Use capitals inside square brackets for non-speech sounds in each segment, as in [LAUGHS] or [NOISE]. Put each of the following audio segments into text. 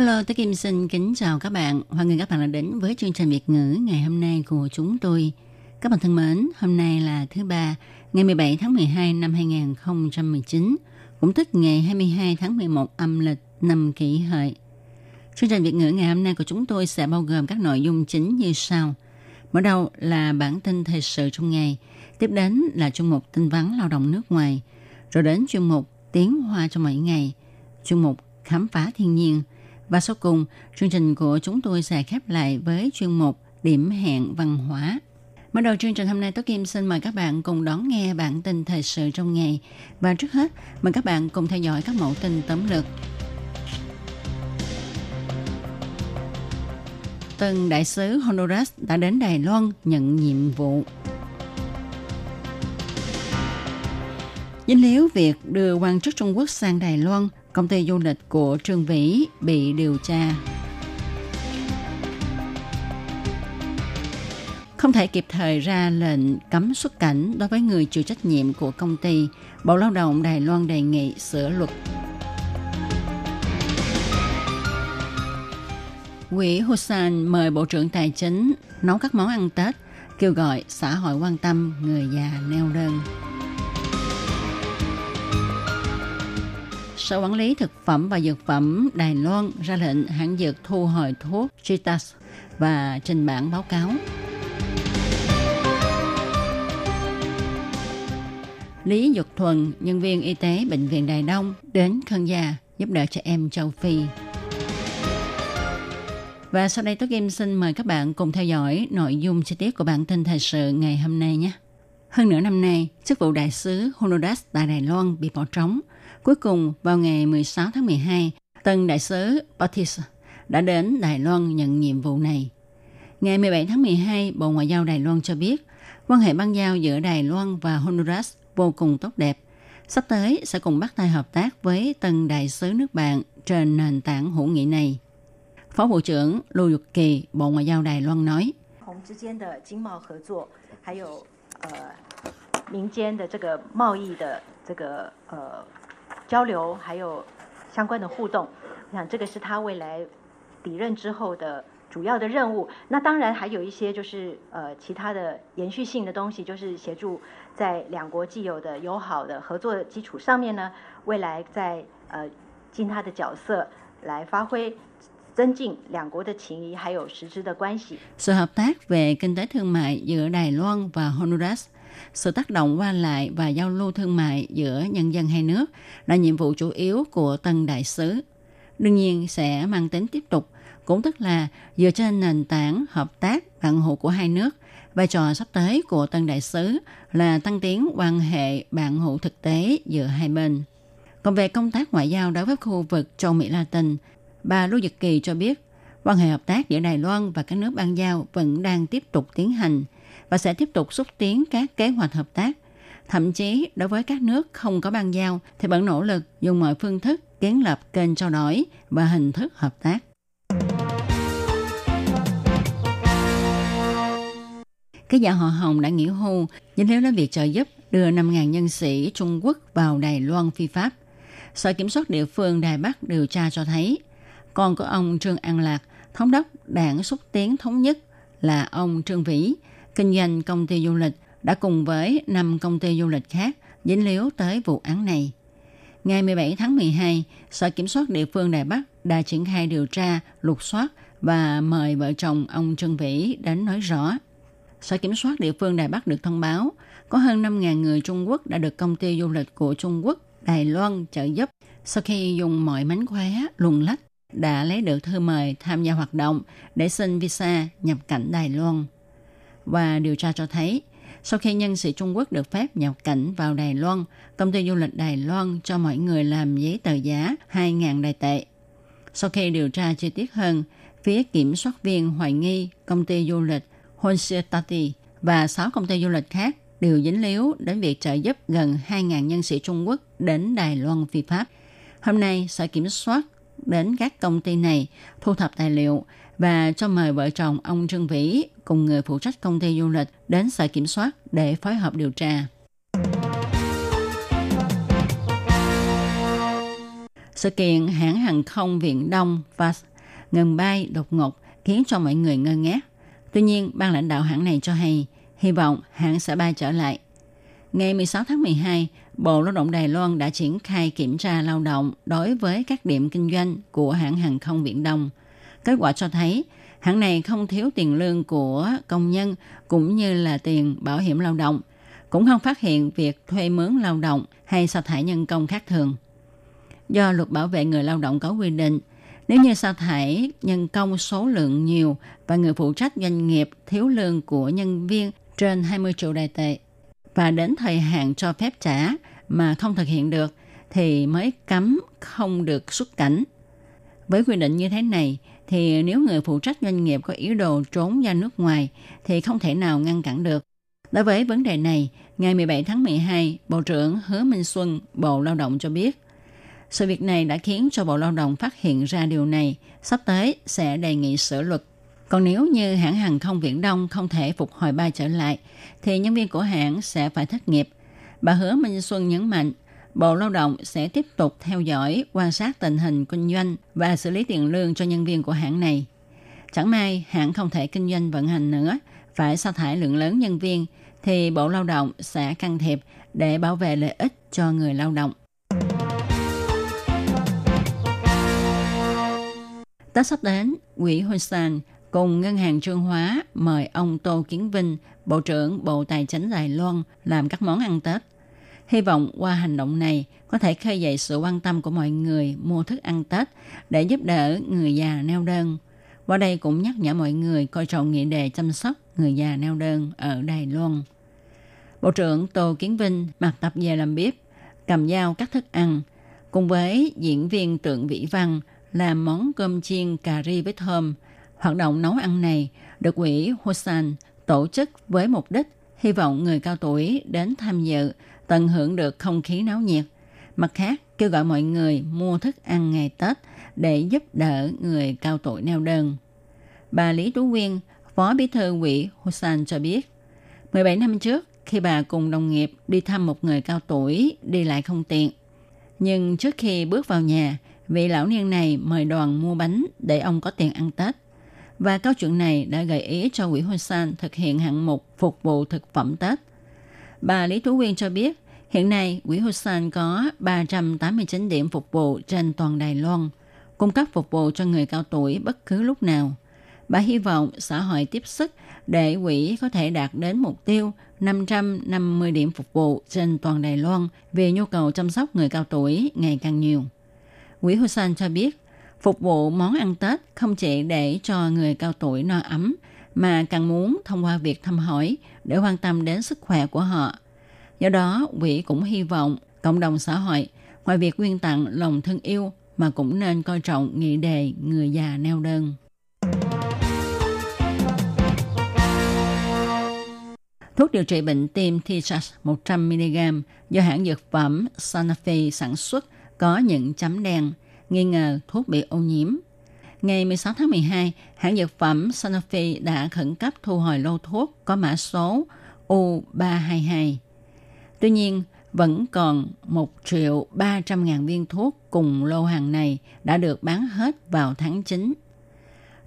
Hello, tôi Kim xin kính chào các bạn. Hoan nghênh các bạn đã đến với chương trình Việt ngữ ngày hôm nay của chúng tôi. Các bạn thân mến, hôm nay là thứ ba, ngày 17 tháng 12 năm 2019, cũng tức ngày 22 tháng 11 âm lịch năm kỷ hợi. Chương trình Việt ngữ ngày hôm nay của chúng tôi sẽ bao gồm các nội dung chính như sau. Mở đầu là bản tin thời sự trong ngày, tiếp đến là chuyên mục tin vắn lao động nước ngoài, rồi đến chuyên mục tiếng hoa trong mỗi ngày, chuyên mục khám phá thiên nhiên, và sau cùng, chương trình của chúng tôi sẽ khép lại với chuyên mục điểm hẹn văn hóa. Mở đầu chương trình hôm nay, Tố Kim xin mời các bạn cùng đón nghe bản tin thời sự trong ngày. Và trước hết, mời các bạn cùng theo dõi các mẫu tin tóm lược. Tân đại sứ Honduras đã đến Đài Loan nhận nhiệm vụ. Dính líu việc đưa quan chức Trung Quốc sang Đài Loan, công ty du lịch của Trương Vĩ bị điều tra. Không thể kịp thời ra lệnh cấm xuất cảnh đối với người chịu trách nhiệm của công ty, Bộ Lao động Đài Loan đề nghị sửa luật. Quỹ Hussein mời Bộ trưởng Tài chính nấu các món ăn Tết, kêu gọi xã hội quan tâm người già neo đơn. Sở Quản lý Thực phẩm và Dược phẩm Đài Loan ra lệnh hãng dược thu hồi thuốc Chitas và trình bản báo cáo. Lý Dục Thuần, nhân viên y tế Bệnh viện Đài Đông, đến Khân Gia giúp đỡ trẻ em châu Phi. Và sau đây Tố Kim xin mời các bạn cùng theo dõi nội dung chi tiết của bản tin thời sự ngày hôm nay nhé. Hơn nửa năm nay, chức vụ đại sứ Honduras tại Đài Loan bị bỏ trống. Cuối cùng, vào ngày 16 tháng 12, tân đại sứ Batis đã đến Đài Loan nhận nhiệm vụ này. Ngày 17 tháng 12, Bộ Ngoại giao Đài Loan cho biết, quan hệ bang giao giữa Đài Loan và Honduras vô cùng tốt đẹp. Sắp tới sẽ cùng bắt tay hợp tác với tân đại sứ nước bạn trên nền tảng hữu nghị này. Phó Bộ trưởng Lưu Dục Kỳ, Bộ Ngoại giao Đài Loan nói, 交流，还有相关的互动，我想这个是他未来抵任之后的主要的任务。那当然还有一些就是呃其他的延续性的东西，就是协助在两国既有的友好的合作的基础上面呢，未来在呃尽他的角色来发挥。增进两国的情谊，还有实质的关系。sự hợp tác về kinh tế thương mại giữa Đài Loan và Honduras, sự tác động qua lại và giao lưu thương mại giữa nhân dân hai nước là nhiệm vụ chủ yếu của tân đại sứ. Đương nhiên sẽ mang tính tiếp tục, cũng tức là dựa trên nền tảng hợp tác bạn hữu của hai nước. Vai trò sắp tới của tân đại sứ là tăng tiến quan hệ bạn hữu thực tế giữa hai bên. Còn về công tác ngoại giao đối với khu vực châu Mỹ Latin, bà Lưu Dực Kỳ cho biết quan hệ hợp tác giữa Đài Loan và các nước ban giao vẫn đang tiếp tục tiến hành và sẽ tiếp tục xúc tiến các kế hoạch hợp tác. Thậm chí đối với các nước không có ban giao thì vẫn nỗ lực dùng mọi phương thức kiến lập kênh trao đổi và hình thức hợp tác. Các giả họ Hồng đã nghỉ hưu dính líu đến việc trợ giúp đưa 5.000 nhân sĩ Trung Quốc vào Đài Loan phi pháp. Sở Kiểm soát địa phương Đài Bắc điều tra cho thấy con của ông Trương An Lạc, thống đốc đảng xúc tiến thống nhất là ông Trương Vĩ, kinh doanh công ty du lịch, đã cùng với 5 công ty du lịch khác dính líu tới vụ án này. Ngày 17 tháng 12, Sở Kiểm soát địa phương Đài Bắc đã triển khai điều tra, lục soát và mời vợ chồng ông Trương Vĩ đến nói rõ. Sở Kiểm soát địa phương Đài Bắc được thông báo có hơn 5.000 người Trung Quốc đã được công ty du lịch của Trung Quốc, Đài Loan trợ giúp sau khi dùng mọi mánh khóe, luồn lách đã lấy được thư mời tham gia hoạt động để xin visa nhập cảnh Đài Loan. Và điều tra cho thấy, Sau khi nhân sĩ Trung Quốc được phép nhập cảnh vào Đài Loan, công ty du lịch Đài Loan cho mọi người làm giấy tờ giá 2.000 đài tệ. Sau khi điều tra chi tiết hơn, phía kiểm soát viên hoài nghi công ty du lịch Honsetati và 6 công ty du lịch khác đều dính líu đến việc trợ giúp gần 2.000 nhân sĩ Trung Quốc đến Đài Loan phi pháp. Hôm nay, Sở Kiểm soát đến các công ty này thu thập tài liệu và cho mời vợ chồng ông Trương Vĩ cùng người phụ trách công ty du lịch đến Sở Kiểm soát để phối hợp điều tra. Sự kiện hãng hàng không Viện Đông và ngừng bay đột ngột khiến cho mọi người ngơ ngác. Tuy nhiên, ban lãnh đạo hãng này cho hay hy vọng hãng sẽ bay trở lại. Ngày 16 tháng 12, Bộ Lao động Đài Loan đã triển khai kiểm tra lao động đối với các điểm kinh doanh của hãng hàng không Viễn Đông. Kết quả cho thấy, hãng này không thiếu tiền lương của công nhân cũng như là tiền bảo hiểm lao động, cũng không phát hiện việc thuê mướn lao động hay sa thải nhân công khác thường. Do luật bảo vệ người lao động có quy định, nếu như sa thải nhân công số lượng nhiều và người phụ trách doanh nghiệp thiếu lương của nhân viên trên 20 triệu đài tệ và đến thời hạn cho phép trả mà không thực hiện được thì mới cấm không được xuất cảnh. Với quy định như thế này thì nếu người phụ trách doanh nghiệp có ý đồ trốn ra nước ngoài thì không thể nào ngăn cản được. Đối với vấn đề này, ngày 17 tháng 12, Bộ trưởng Hứa Minh Xuân, Bộ Lao động cho biết, sự việc này đã khiến cho Bộ Lao động phát hiện ra điều này, sắp tới sẽ đề nghị sửa luật. Còn nếu như hãng hàng không Viễn Đông không thể phục hồi bay trở lại, thì nhân viên của hãng sẽ phải thất nghiệp. Bà Hứa Minh Xuân nhấn mạnh, Bộ Lao động sẽ tiếp tục theo dõi, quan sát tình hình kinh doanh và xử lý tiền lương cho nhân viên của hãng này. Chẳng may hãng không thể kinh doanh vận hành nữa, phải sa thải lượng lớn nhân viên, thì Bộ Lao động sẽ can thiệp để bảo vệ lợi ích cho người lao động. Tết sắp đến, Quỹ Hun San cùng Ngân hàng Trương Hóa mời ông Tô Kiến Vinh, Bộ trưởng Bộ Tài chính Đài Loan làm các món ăn Tết. Hy vọng qua hành động này có thể khơi dậy sự quan tâm của mọi người mua thức ăn Tết để giúp đỡ người già neo đơn. Qua đây cũng nhắc nhở mọi người coi trọng nghị đề chăm sóc người già neo đơn ở Đài Loan. Bộ trưởng Tô Kiến Vinh mặc tập về làm bếp, cầm dao cắt thức ăn, cùng với diễn viên tượng vĩ văn làm món cơm chiên cà ri với thơm. Hoạt động nấu ăn này được quỹ Hosan tổ chức với mục đích hy vọng người cao tuổi đến tham dự tận hưởng được không khí náo nhiệt. Mặt khác, kêu gọi mọi người mua thức ăn ngày Tết để giúp đỡ người cao tuổi neo đơn. Bà Lý Tú Quyên, Phó Bí thư quỹ Hosan cho biết, 17 năm trước, khi bà cùng đồng nghiệp đi thăm một người cao tuổi đi lại không tiện. Nhưng trước khi bước vào nhà, vị lão niên này mời đoàn mua bánh để ông có tiền ăn Tết. Và câu chuyện này đã gợi ý cho quỹ Hussein thực hiện hạng mục phục vụ thực phẩm Tết. Bà Lý Tú Quyên cho biết, hiện nay quỹ Hoa San có 389 điểm phục vụ trên toàn Đài Loan, cung cấp phục vụ cho người cao tuổi bất cứ lúc nào. Bà hy vọng xã hội tiếp sức để quỹ có thể đạt đến mục tiêu 550 điểm phục vụ trên toàn Đài Loan vì nhu cầu chăm sóc người cao tuổi ngày càng nhiều. Quỹ Hussein cho biết, phục vụ món ăn Tết không chỉ để cho người cao tuổi no ấm, mà càng muốn thông qua việc thăm hỏi để quan tâm đến sức khỏe của họ. Do đó, quỹ cũng hy vọng cộng đồng xã hội, ngoài việc quyên tặng lòng thương yêu, mà cũng nên coi trọng nghị đề người già neo đơn. Thuốc điều trị bệnh tim T-Charge 100mg do hãng dược phẩm Sanofi sản xuất – có những chấm đen, nghi ngờ thuốc bị ô nhiễm. Ngày 16 tháng 12, hãng dược phẩm Sanofi đã khẩn cấp thu hồi lô thuốc có mã số U322. Tuy nhiên, vẫn còn 1 triệu 300 ngàn viên thuốc cùng lô hàng này đã được bán hết vào tháng 9.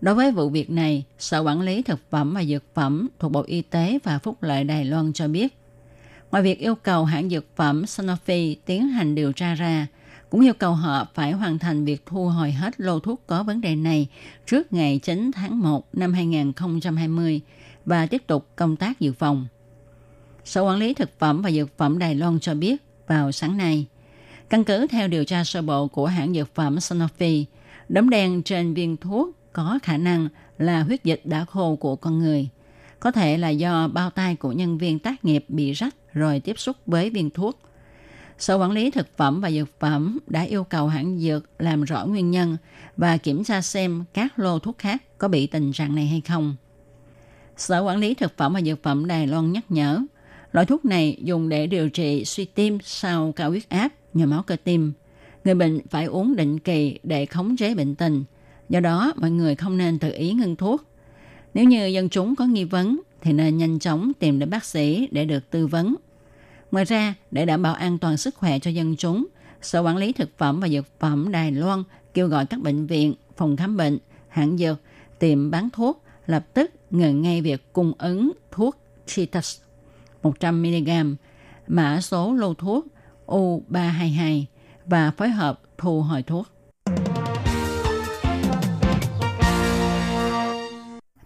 Đối với vụ việc này, Sở Quản lý Thực phẩm và Dược phẩm thuộc Bộ Y tế và Phúc lợi Đài Loan cho biết, ngoài việc yêu cầu hãng dược phẩm Sanofi tiến hành điều tra ra, cũng yêu cầu họ phải hoàn thành việc thu hồi hết lô thuốc có vấn đề này trước ngày 9 tháng 1 năm 2020 và tiếp tục công tác dự phòng. Sở Quản lý Thực phẩm và Dược phẩm Đài Loan cho biết vào sáng nay, căn cứ theo điều tra sơ bộ của hãng dược phẩm Sanofi, đốm đen trên viên thuốc có khả năng là huyết dịch đã khô của con người. Có thể là do bao tay của nhân viên tác nghiệp bị rách rồi tiếp xúc với viên thuốc. Sở Quản lý Thực phẩm và Dược phẩm đã yêu cầu hãng dược làm rõ nguyên nhân và kiểm tra xem các lô thuốc khác có bị tình trạng này hay không. Sở Quản lý Thực phẩm và Dược phẩm Đài Loan nhắc nhở, loại thuốc này dùng để điều trị suy tim sau cao huyết áp, nhồi máu cơ tim. Người bệnh phải uống định kỳ để khống chế bệnh tình. Do đó, mọi người không nên tự ý ngưng thuốc. Nếu như dân chúng có nghi vấn, thì nên nhanh chóng tìm đến bác sĩ để được tư vấn. Ngoài ra, để đảm bảo an toàn sức khỏe cho dân chúng, Sở Quản lý Thực phẩm và Dược phẩm Đài Loan kêu gọi các bệnh viện, phòng khám bệnh, hãng dược, tiệm bán thuốc lập tức ngừng ngay việc cung ứng thuốc Chitas 100mg, mã số lô thuốc U322 và phối hợp thu hồi thuốc.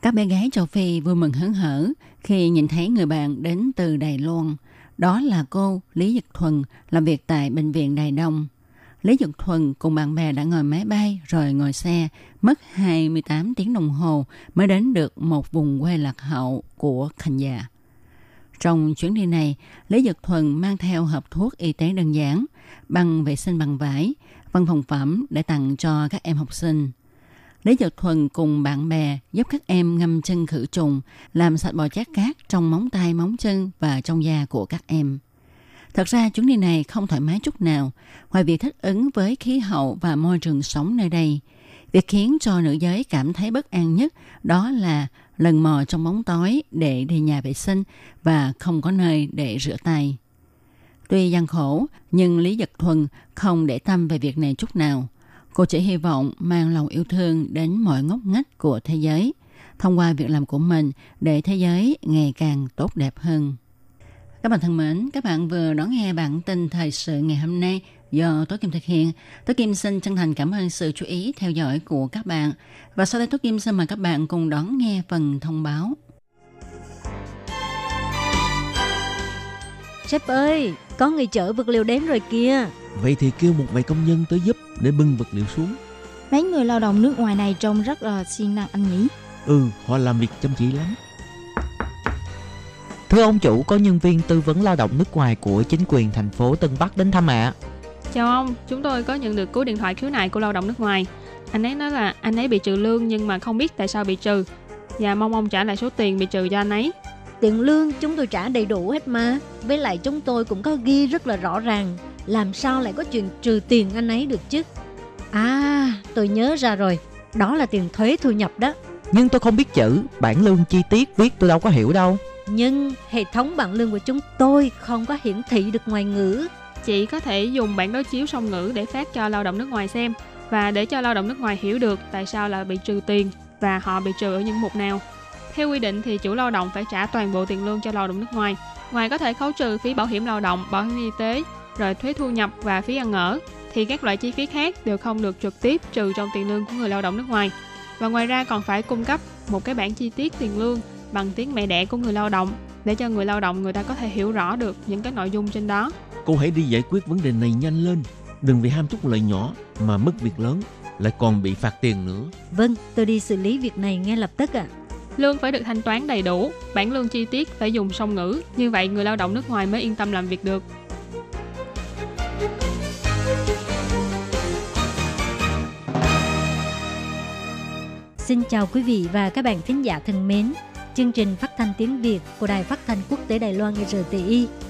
Các bé gái châu Phi vui mừng hớn hở khi nhìn thấy người bạn đến từ Đài Loan. Đó là cô Lý Dực Thuần làm việc tại Bệnh viện Đài Đông. Lý Dực Thuần cùng bạn bè đã ngồi máy bay rồi ngồi xe, mất 28 tiếng đồng hồ mới đến được một vùng quê lạc hậu của Khánh Già. Trong chuyến đi này, Lý Nhật Thuần mang theo hộp thuốc y tế đơn giản, băng vệ sinh bằng vải, văn phòng phẩm để tặng cho các em học sinh. Lý Nhật Thuần cùng bạn bè giúp các em ngâm chân khử trùng, làm sạch bò chát cát trong móng tay, móng chân và trong da của các em. Thật ra chuyến đi này không thoải mái chút nào, ngoài việc thích ứng với khí hậu và môi trường sống nơi đây. Việc khiến cho nữ giới cảm thấy bất an nhất đó là lần mò trong bóng tối để đi nhà vệ sinh và không có nơi để rửa tay. Tuy gian khổ, nhưng Lý Nhật Thuần không để tâm về việc này chút nào. Cô chỉ hy vọng mang lòng yêu thương đến mọi ngóc ngách của thế giới, thông qua việc làm của mình để thế giới ngày càng tốt đẹp hơn. Các bạn thân mến, các bạn vừa đón nghe bản tin thời sự ngày hôm nay do Tố Kim thực hiện. Tố Kim xin chân thành cảm ơn sự chú ý theo dõi của các bạn. Và sau đây Tố Kim xin mời các bạn cùng đón nghe phần thông báo. Sếp ơi, có người chở vật liệu đến rồi kìa. Vậy thì kêu một vài công nhân tới giúp để bưng vật liệu xuống. Mấy người lao động nước ngoài này trông rất là siêng năng anh nhỉ? Ừ, họ làm việc chăm chỉ lắm. Thưa ông chủ, có nhân viên tư vấn lao động nước ngoài của chính quyền thành phố Tân Bắc đến thăm ạ. Chào ông, chúng tôi có nhận được cú điện thoại khiếu nại của lao động nước ngoài. Anh ấy nói là anh ấy bị trừ lương nhưng mà không biết tại sao bị trừ và mong ông trả lại số tiền bị trừ cho anh ấy. Tiền lương chúng tôi trả đầy đủ hết mà. Với lại chúng tôi cũng có ghi rất là rõ ràng. Làm sao lại có chuyện trừ tiền anh ấy được chứ? À, tôi nhớ ra rồi. Đó là tiền thuế thu nhập đó. Nhưng tôi không biết chữ, bản lương chi tiết viết tôi đâu có hiểu đâu. Nhưng hệ thống bảng lương của chúng tôi không có hiển thị được ngoài ngữ. Chị có thể dùng bản đối chiếu song ngữ để phát cho lao động nước ngoài xem và để cho lao động nước ngoài hiểu được tại sao là bị trừ tiền và họ bị trừ ở những mục nào. Theo quy định thì chủ lao động phải trả toàn bộ tiền lương cho lao động nước ngoài. Ngoài có thể khấu trừ phí bảo hiểm lao động, bảo hiểm y tế, rồi thuế thu nhập và phí ăn ở, thì các loại chi phí khác đều không được trực tiếp trừ trong tiền lương của người lao động nước ngoài. Và ngoài ra còn phải cung cấp một cái bản chi tiết tiền lương bằng tiếng mẹ đẻ của người lao động để cho người lao động người ta có thể hiểu rõ được những cái nội dung trên đó. Cô hãy đi giải quyết vấn đề này nhanh lên. Đừng vì ham chút lợi nhỏ mà mất việc lớn, lại còn bị phạt tiền nữa. Vâng, tôi đi xử lý việc này ngay lập tức ạ. À. Lương phải được thanh toán đầy đủ, bản lương chi tiết phải dùng song ngữ, như vậy người lao động nước ngoài mới yên tâm làm việc được. Xin chào quý vị và các bạn thính giả thân mến. Chương trình phát thanh tiếng Việt của Đài Phát thanh Quốc tế Đài Loan RTI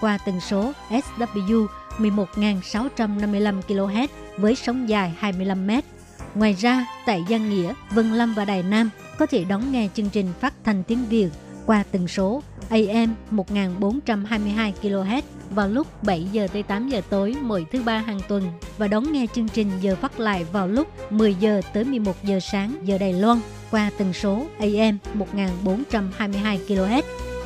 qua tần số SW 11.655 kHz với sóng dài 25 m. Ngoài ra, tại Giang Nghĩa, Vân Lâm và Đài Nam có thể đón nghe chương trình phát thanh tiếng Việt qua tần số AM 1422 kHz vào lúc 7 giờ tới 8 giờ tối mỗi thứ ba hàng tuần và đón nghe chương trình giờ phát lại vào lúc 10 giờ tới 11 giờ sáng giờ Đài Loan qua tần số AM 1422 kHz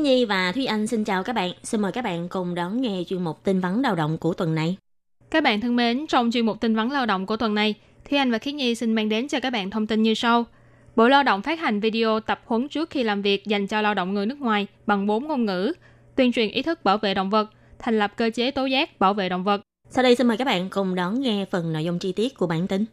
Khi Nhi và Thúy Anh xin chào các bạn. Xin mời các bạn cùng đón nghe chuyên mục tin vắn lao động của tuần này. Các bạn thân mến, trong chuyên mục tin vắn lao động của tuần này, Thúy Anh và Khiết Nhi xin mang đến cho các bạn thông tin như sau. Bộ Lao động phát hành video tập huấn trước khi làm việc dành cho lao động người nước ngoài bằng 4 ngôn ngữ, tuyên truyền ý thức bảo vệ động vật, thành lập cơ chế tố giác bảo vệ động vật. Sau đây xin mời các bạn cùng đón nghe phần nội dung chi tiết của bản tin.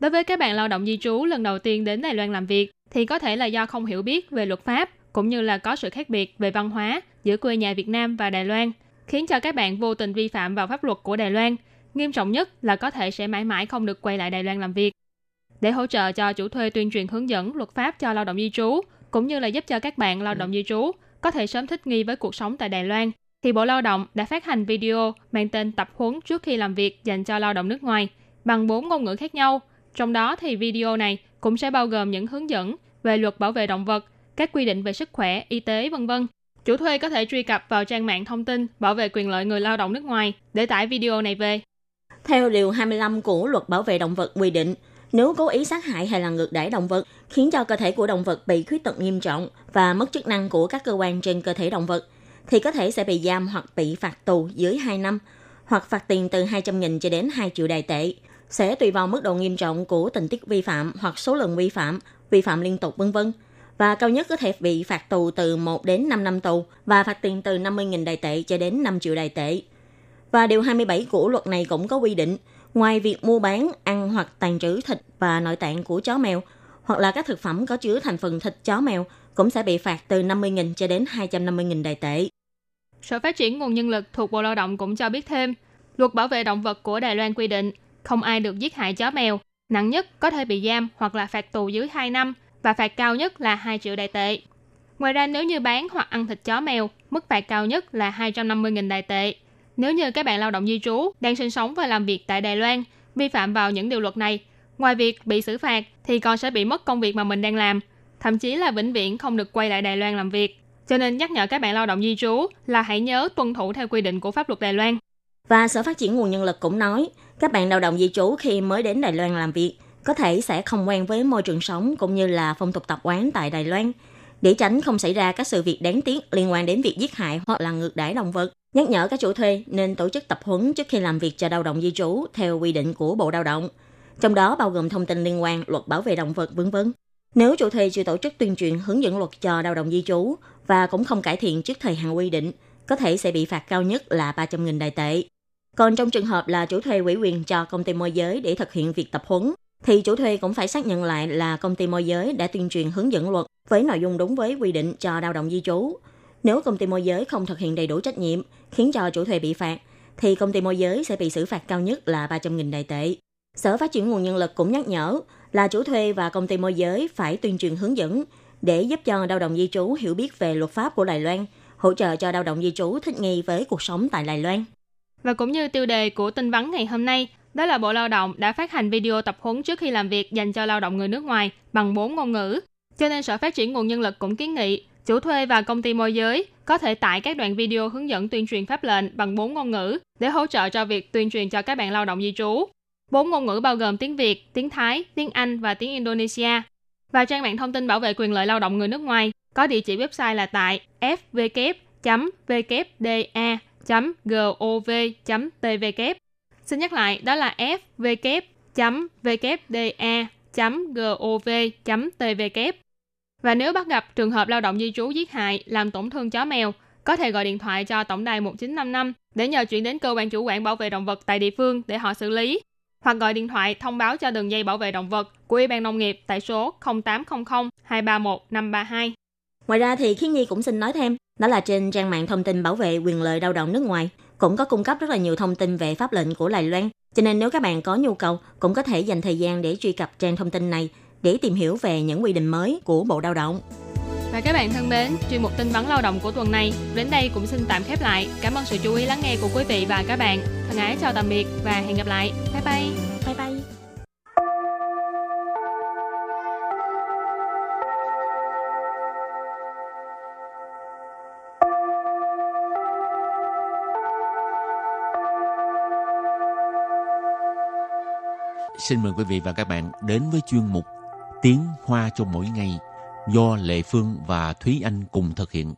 Đối với các bạn lao động di trú lần đầu tiên đến Đài Loan làm việc thì có thể là do không hiểu biết về luật pháp cũng như là có sự khác biệt về văn hóa giữa quê nhà Việt Nam và Đài Loan, khiến cho các bạn vô tình vi phạm vào pháp luật của Đài Loan. Nghiêm trọng nhất là có thể sẽ mãi mãi không được quay lại Đài Loan làm việc. Để hỗ trợ cho chủ thuê tuyên truyền hướng dẫn luật pháp cho lao động di trú, cũng như là giúp cho các bạn lao động di trú có thể sớm thích nghi với cuộc sống tại Đài Loan, thì Bộ Lao động đã phát hành video mang tên tập huấn trước khi làm việc dành cho lao động nước ngoài bằng 4 ngôn ngữ khác nhau. Trong đó thì video này cũng sẽ bao gồm những hướng dẫn về luật bảo vệ động vật, các quy định về sức khỏe, y tế, vân vân. Chủ thuê có thể truy cập vào trang mạng thông tin bảo vệ quyền lợi người lao động nước ngoài để tải video này về. Theo Điều 25 của Luật Bảo vệ Động vật quy định, nếu cố ý sát hại hay là ngược đãi động vật, khiến cho cơ thể của động vật bị khuyết tật nghiêm trọng và mất chức năng của các cơ quan trên cơ thể động vật, thì có thể sẽ bị giam hoặc bị phạt tù dưới 2 năm, hoặc phạt tiền từ 200.000 cho đến 2 triệu đài tệ. Sẽ tùy vào mức độ nghiêm trọng của tình tiết vi phạm hoặc số lần vi phạm, vi phạm liên tục vân vân và cao nhất có thể bị phạt tù từ 1 đến 5 năm tù và phạt tiền từ 50.000 đài tệ cho đến 5 triệu đài tệ. Và điều 27 của luật này cũng có quy định, ngoài việc mua bán, ăn hoặc tàn trữ thịt và nội tạng của chó mèo, hoặc là các thực phẩm có chứa thành phần thịt chó mèo, cũng sẽ bị phạt từ 50.000 cho đến 250.000 đài tệ. Sở Phát triển Nguồn Nhân lực thuộc Bộ Lao động cũng cho biết thêm, luật bảo vệ động vật của Đài Loan quy định không ai được giết hại chó mèo, nặng nhất có thể bị giam hoặc là phạt tù dưới 2 năm và phạt cao nhất là 2 triệu đại tệ. Ngoài ra nếu như bán hoặc ăn thịt chó mèo, mức phạt cao nhất là 250.000 đại tệ. Nếu như các bạn lao động di trú đang sinh sống và làm việc tại Đài Loan, vi phạm vào những điều luật này, ngoài việc bị xử phạt thì còn sẽ bị mất công việc mà mình đang làm, thậm chí là vĩnh viễn không được quay lại Đài Loan làm việc. Cho nên nhắc nhở các bạn lao động di trú là hãy nhớ tuân thủ theo quy định của pháp luật Đài Loan. Và Sở Phát triển Nguồn Nhân lực cũng nói, các bạn lao động di trú khi mới đến Đài Loan làm việc có thể sẽ không quen với môi trường sống cũng như là phong tục tập quán tại Đài Loan. Để tránh không xảy ra các sự việc đáng tiếc liên quan đến việc giết hại hoặc là ngược đãi động vật, nhắc nhở các chủ thuê nên tổ chức tập huấn trước khi làm việc cho lao động di trú theo quy định của Bộ Lao động. Trong đó bao gồm thông tin liên quan luật bảo vệ động vật vân vân. Nếu chủ thuê chưa tổ chức tuyên truyền hướng dẫn luật cho lao động di trú và cũng không cải thiện trước thời hạn quy định, có thể sẽ bị phạt cao nhất là 300.000 đài tệ. Còn trong trường hợp là chủ thuê ủy quyền cho công ty môi giới để thực hiện việc tập huấn, thì chủ thuê cũng phải xác nhận lại là công ty môi giới đã tuyên truyền hướng dẫn luật với nội dung đúng với quy định cho lao động di trú. Nếu công ty môi giới không thực hiện đầy đủ trách nhiệm, khiến cho chủ thuê bị phạt, thì công ty môi giới sẽ bị xử phạt cao nhất là 300.000 đại tệ. Sở Phát triển Nguồn Nhân lực cũng nhắc nhở là chủ thuê và công ty môi giới phải tuyên truyền hướng dẫn để giúp cho lao động di trú hiểu biết về luật pháp của Đài Loan, hỗ trợ cho lao động di trú thích nghi với cuộc sống tại Đài Loan. Và cũng như tiêu đề của tin vắn ngày hôm nay, đó là Bộ Lao động đã phát hành video tập huấn trước khi làm việc dành cho lao động người nước ngoài bằng 4 ngôn ngữ. Cho nên Sở Phát triển Nguồn Nhân lực cũng kiến nghị chủ thuê và công ty môi giới có thể tải các đoạn video hướng dẫn tuyên truyền pháp lệnh bằng 4 ngôn ngữ để hỗ trợ cho việc tuyên truyền cho các bạn lao động di trú. Bốn ngôn ngữ bao gồm tiếng Việt, tiếng Thái, tiếng Anh và tiếng Indonesia. Và trang mạng thông tin bảo vệ quyền lợi lao động người nước ngoài có địa chỉ website là tại fwk.vkda.gov.tvk. Xin nhắc lại, đó là fwk.vkda.gov.tvk. Và nếu bắt gặp trường hợp lao động di trú giết hại, làm tổn thương chó mèo, có thể gọi điện thoại cho tổng đài 1955 để nhờ chuyển đến cơ quan chủ quản bảo vệ động vật tại địa phương để họ xử lý hoặc gọi điện thoại thông báo cho đường dây bảo vệ động vật của Ủy ban Nông nghiệp tại số 0800 231 532. Ngoài ra thì Khiến Nhi cũng xin nói thêm, đó là trên trang mạng thông tin bảo vệ quyền lợi lao động nước ngoài cũng có cung cấp rất là nhiều thông tin về pháp lệnh của Đài Loan. Cho nên nếu các bạn có nhu cầu, cũng có thể dành thời gian để truy cập trang thông tin này để tìm hiểu về những quy định mới của Bộ Lao động. Và các bạn thân mến, chuyên mục tin vắn lao động của tuần này đến đây cũng xin tạm khép lại. Cảm ơn sự chú ý lắng nghe của quý vị và các bạn. Thân ái chào tạm biệt và hẹn gặp lại. Bye bye. Bye bye. Xin mời quý vị và các bạn đến với chuyên mục Tiếng Hoa cho mỗi ngày do Lệ Phương và Thúy Anh cùng thực hiện.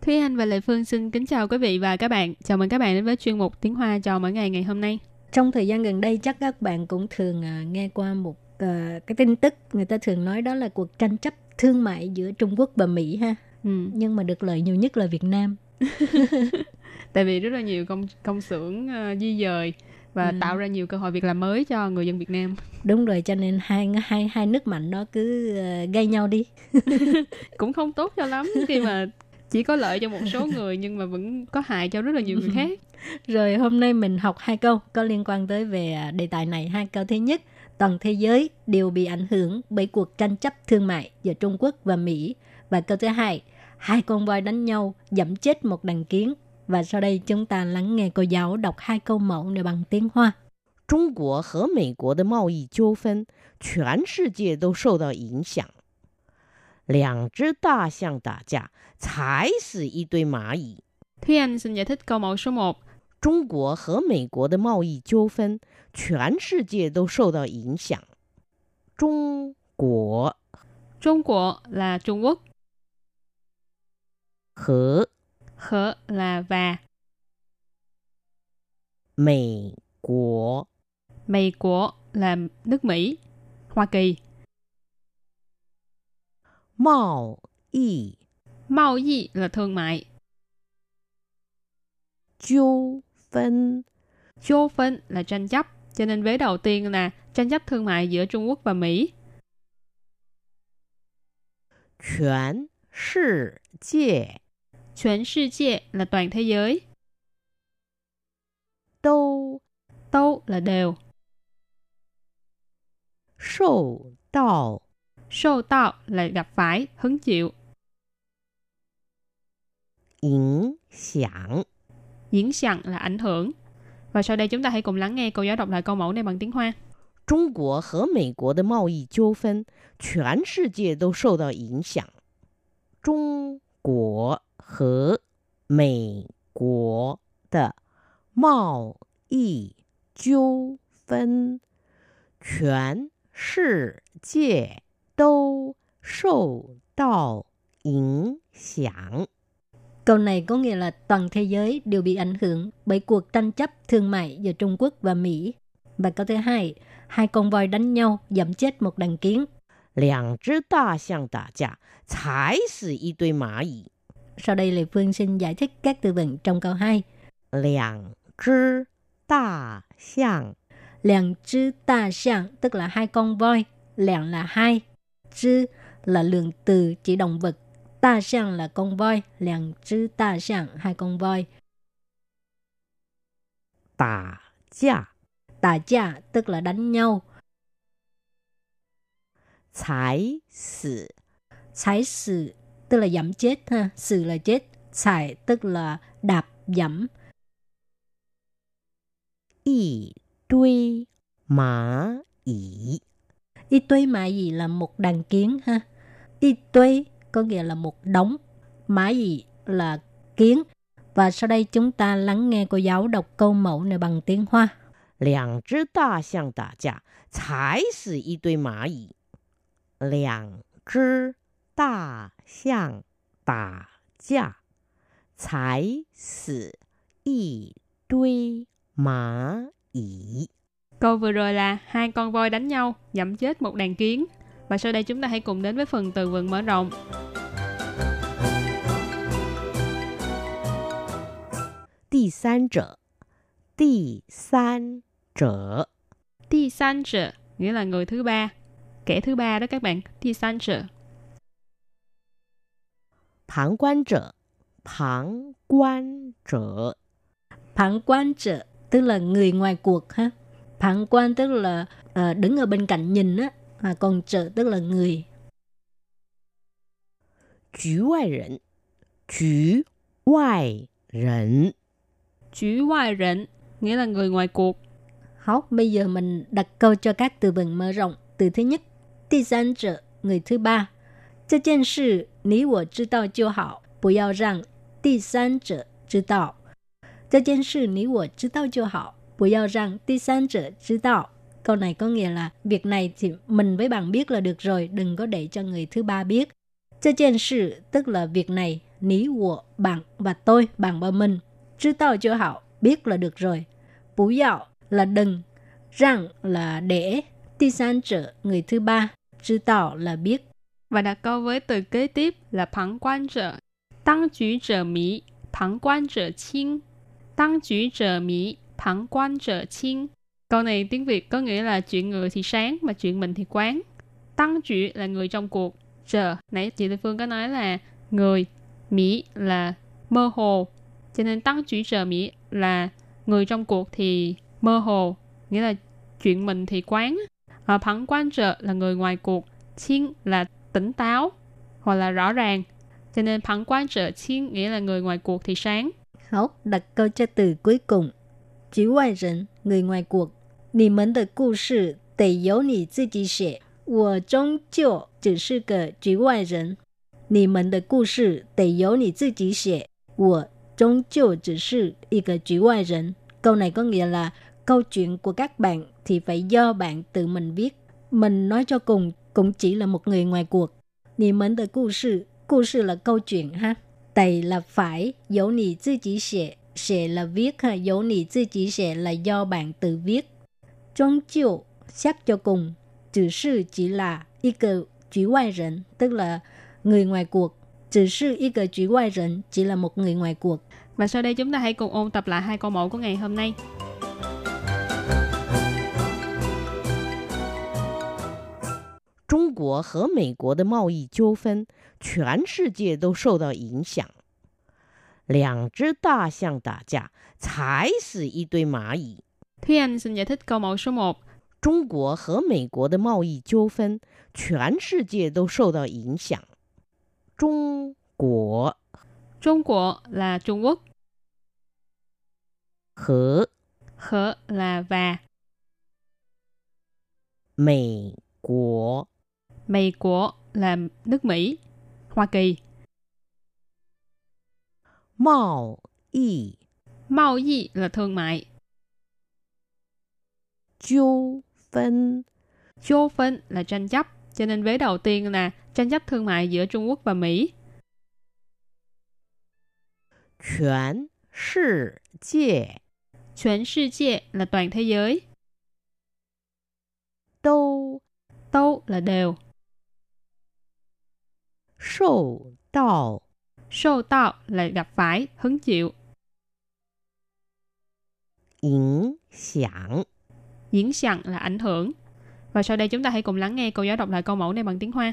Thúy Anh và Lệ Phương xin kính chào quý vị và các bạn. Chào mừng các bạn đến với chuyên mục Tiếng Hoa cho mỗi ngày ngày hôm nay. Trong thời gian gần đây chắc các bạn cũng thường à, nghe qua một à, cái tin tức người ta thường nói đó là cuộc tranh chấp thương mại giữa Trung Quốc và Mỹ ha. Ừ. Nhưng mà được lợi nhiều nhất là Việt Nam. [LAUGHS] Tại vì rất là nhiều công công xưởng uh, di dời và Ừ. tạo ra nhiều cơ hội việc làm mới cho người dân Việt Nam. Đúng rồi cho nên hai hai hai nước mạnh đó cứ à, gây nhau đi. [LAUGHS] Cũng không tốt cho lắm khi mà chỉ có lợi cho một số người nhưng mà vẫn có hại cho rất là nhiều người [LAUGHS] khác. Rồi hôm nay mình học hai câu có liên quan tới về à, đề tài này. Hai câu thứ nhất, toàn thế giới đều bị ảnh hưởng bởi cuộc tranh chấp thương mại giữa Trung Quốc và Mỹ. Và câu thứ hai, hai con voi đánh nhau dẫm chết một đàn kiến. Và sau đây chúng ta lắng nghe cô giáo đọc hai câu mẫu này bằng tiếng Hoa. 中国和美国的贸易纠纷，全世界都受到影响。两只大象打架，踩死一堆蚂蚁。 Thúy Anh xin giải thích câu mẫu số 1. 中国和美国的贸易纠纷，全世界都受到影响。中国 Trung Quốc là Trung Quốc, 和 khở là và, 美国 Mỹ của là nước Mỹ, Hoa Kỳ, 贸易 Mao yi là thương mại, 纠纷 Chô phân là tranh chấp. Cho nên vế đầu tiên là tranh chấp thương mại giữa Trung Quốc và Mỹ. 全世界 全世界 là toàn thế giới, 都 Tâu là đều, 受到 Sâu tạo là gặp phải, hứng chịu, 影响。 Diễn sẵn là ảnh hưởng. Và sau đây chúng ta hãy cùng lắng nghe cô giáo đọc lại câu mẫu này bằng tiếng Hoa. 中国和美国的贸易纠纷，全世界都受到影响。中国 和美国的贸易纠纷，全世界都受到影响。 Câu này có nghĩa là toàn thế giới đều bị ảnh hưởng bởi cuộc tranh chấp thương mại giữa Trung Quốc và Mỹ. Và câu thứ hai, hai con voi đánh nhau dẫm chết một đàn kiến. 两只大象打架，踩死一堆蚂蚁。 sau đây Lê Phương xin giải thích các từ vựng trong câu 2. Liang chứ ta xiang. Liang chứ ta xiang tức là hai con voi. Liang là hai. Chứ là lượng từ chỉ động vật. Ta xiang là con voi. Liang chứ ta xiang hai con voi. Tà gia. Tà gia tức là đánh nhau. Thái sử. Thái sử tức là dẫm chết ha. Sự là chết. Xài tức là đạp dẫm. 一堆蚂蚁。 Y tuế mã gì là một đàn kiến ha. Y tuế có nghĩa là một đống. Mã gì là kiến. Và sau đây chúng ta lắng nghe cô giáo đọc câu mẫu này bằng tiếng Hoa. 两只大象打架，踩死一堆蚂蚁。两只大 象打架，踩死一堆蚂蚁。 Câu vừa rồi là hai con voi đánh nhau, dẫm chết một đàn kiến. Và sau đây chúng ta hãy cùng đến với phần từ vựng mở rộng. 第三者，第三者， Ti san trợ nghĩa là người thứ ba, kẻ thứ ba đó các bạn. Ti san trợ. 旁观者，旁观者， 旁观者 tức là người ngoài cuộc ha. Phản quan tức là uh, đứng ở bên cạnh nhìn á, à, còn trợ tức là người. 局外人，局外人， Chủ ngoại rịnh nghĩa là người ngoài cuộc. Học, bây giờ mình đặt câu cho các từ vựng mở rộng. Từ thứ nhất, 第三者, người thứ ba. 这件事 你我知道就好，不要让第三者知道。这件事你我知道就好，不要让第三者知道。Câu này có nghĩa là việc này thì mình với bạn biết là được rồi, đừng có để cho người thứ ba biết. 这件事 tức là việc này, ní của bạn và tôi, bạn và mình. 知道就好, biết là được rồi. 不要 là đừng, rằng là để, 第三者 người thứ ba, 知道 là biết. Và đặt câu với từ kế tiếp là phản quan trở. Tăng chủ trở mỹ, phản quan trợ 清. Tăng chủ trở mỹ, phản quan trợ 清. Câu này tiếng Việt có nghĩa là chuyện người thì sáng mà chuyện mình thì quán. Tăng chủ là người trong cuộc. Trở, nãy chị Lê Phương có nói là người. Mỹ là mơ hồ. Cho nên tăng chủ trở Mỹ là người trong cuộc thì mơ hồ. Nghĩa là chuyện mình thì quán. Ở phản quan trợ là người ngoài cuộc. Chiên là tỉnh táo hoặc là rõ ràng. Cho nên phản quan trợ chiên nghĩa là người ngoài cuộc thì sáng. Hảo, đặt câu cho từ cuối cùng. 局外人, người ngoài cuộc. 你们的故事得由你自己写，我终究只是个局外人。你们的故事得由你自己写，我终究只是一个局外人。Câu này có nghĩa là câu chuyện của các bạn thì phải do bạn tự mình viết. Mình nói cho cùng cũng chỉ là một người ngoài cuộc. Nì mến de故事,故事 là câu chuyện ha. Tày là phải, dấu nì tự chỉ xệ, xệ là viết ha, dấu nì tự chỉ xệ là do bạn tự viết. Trong chiều, xét cho cùng, chỉ sư chỉ là y cờ chủ ngoại rỉnh, tức là người ngoài cuộc. Chỉ sư y cờ chủ ngoại rỉnh, chỉ là một người ngoài cuộc. Và sau đây chúng ta hãy cùng ôn tập lại hai câu mẫu của ngày hôm nay. 中国和美国的贸易纠纷，全世界都受到影响。两只大象打架，踩死一堆蚂蚁。 Thúy Anh xin giải thích câu mẫu số 1. 中国和美国的贸易纠纷，全世界都受到影响。中国 Trung Quốc là Trung Quốc, 和 khở là và, 美国 Mỹ của là nước Mỹ, Hoa Kỳ. Mạo y Mạo y là thương mại. Chiêu phân Chiêu phân là tranh chấp. Cho nên vế đầu tiên là tranh chấp thương mại giữa Trung Quốc và Mỹ. Quyền Sư 界 Quyền Sư 界 là toàn thế giới. Đâu Đâu là đều sâu đạo. Sâu đạo là phải, hứng chịu. ảnh hưởng, ảnh hưởng là ảnh hưởng. Và sau đây chúng ta hãy cùng lắng nghe cô giáo đọc lại câu mẫu này bằng tiếng Hoa.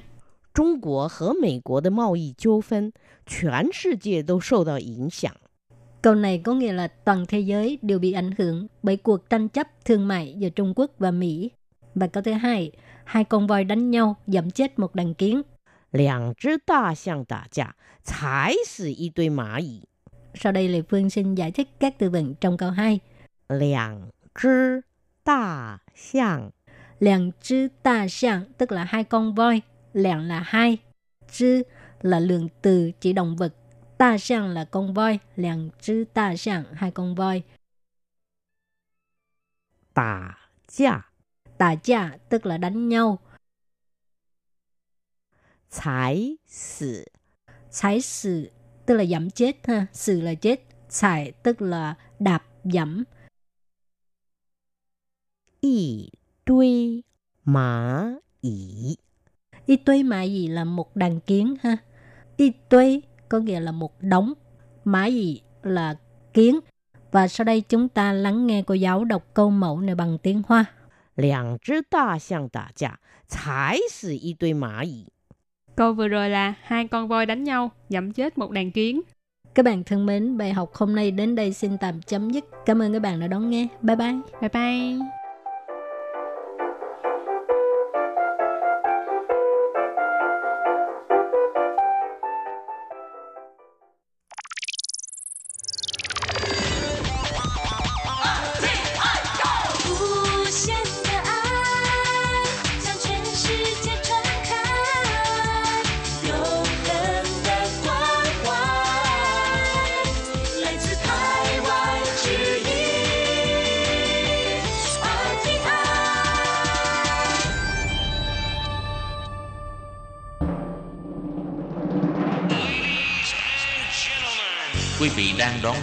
Trung Quốc và Mỹ Quốc de mao y 纠纷, toàn thế giới đều sâu đạo ảnh hưởng. Câu này có nghĩa là toàn thế giới đều bị ảnh hưởng bởi cuộc tranh chấp thương mại giữa Trung Quốc và Mỹ. Và câu thứ hai, hai con voi đánh nhau dẫm chết một đàn kiến. 两只大象打架，踩死一堆蚂蚁。 Sau đây Lê Phương xin giải thích các từ vựng trong câu 2. 两只大象 Làng chư ta xiang tức là hai con voi. Làng là hai. Chư là lượng từ chỉ động vật. Ta xiang là con voi. Làng chư ta xiang hai con voi. 打架， Tà cha tức là đánh nhau. 踩死 踩sự tức là dẫm chết ha. Sự là chết.踩tức là đạp dẫm. 一堆蚂蚁。 Y tuế mã gì là một đàn kiến ha. Y tuế có nghĩa là một đống. Mã gì là kiến. Và sau đây chúng ta lắng nghe cô giáo đọc câu mẫu này bằng tiếng Hoa. 两只大象打架，踩死一堆蚂蚁。 Câu vừa rồi là hai con voi đánh nhau, dẫm chết một đàn kiến. Các bạn thân mến, bài học hôm nay đến đây xin tạm chấm dứt. Cảm ơn các bạn đã đón nghe. Bye bye. Bye bye.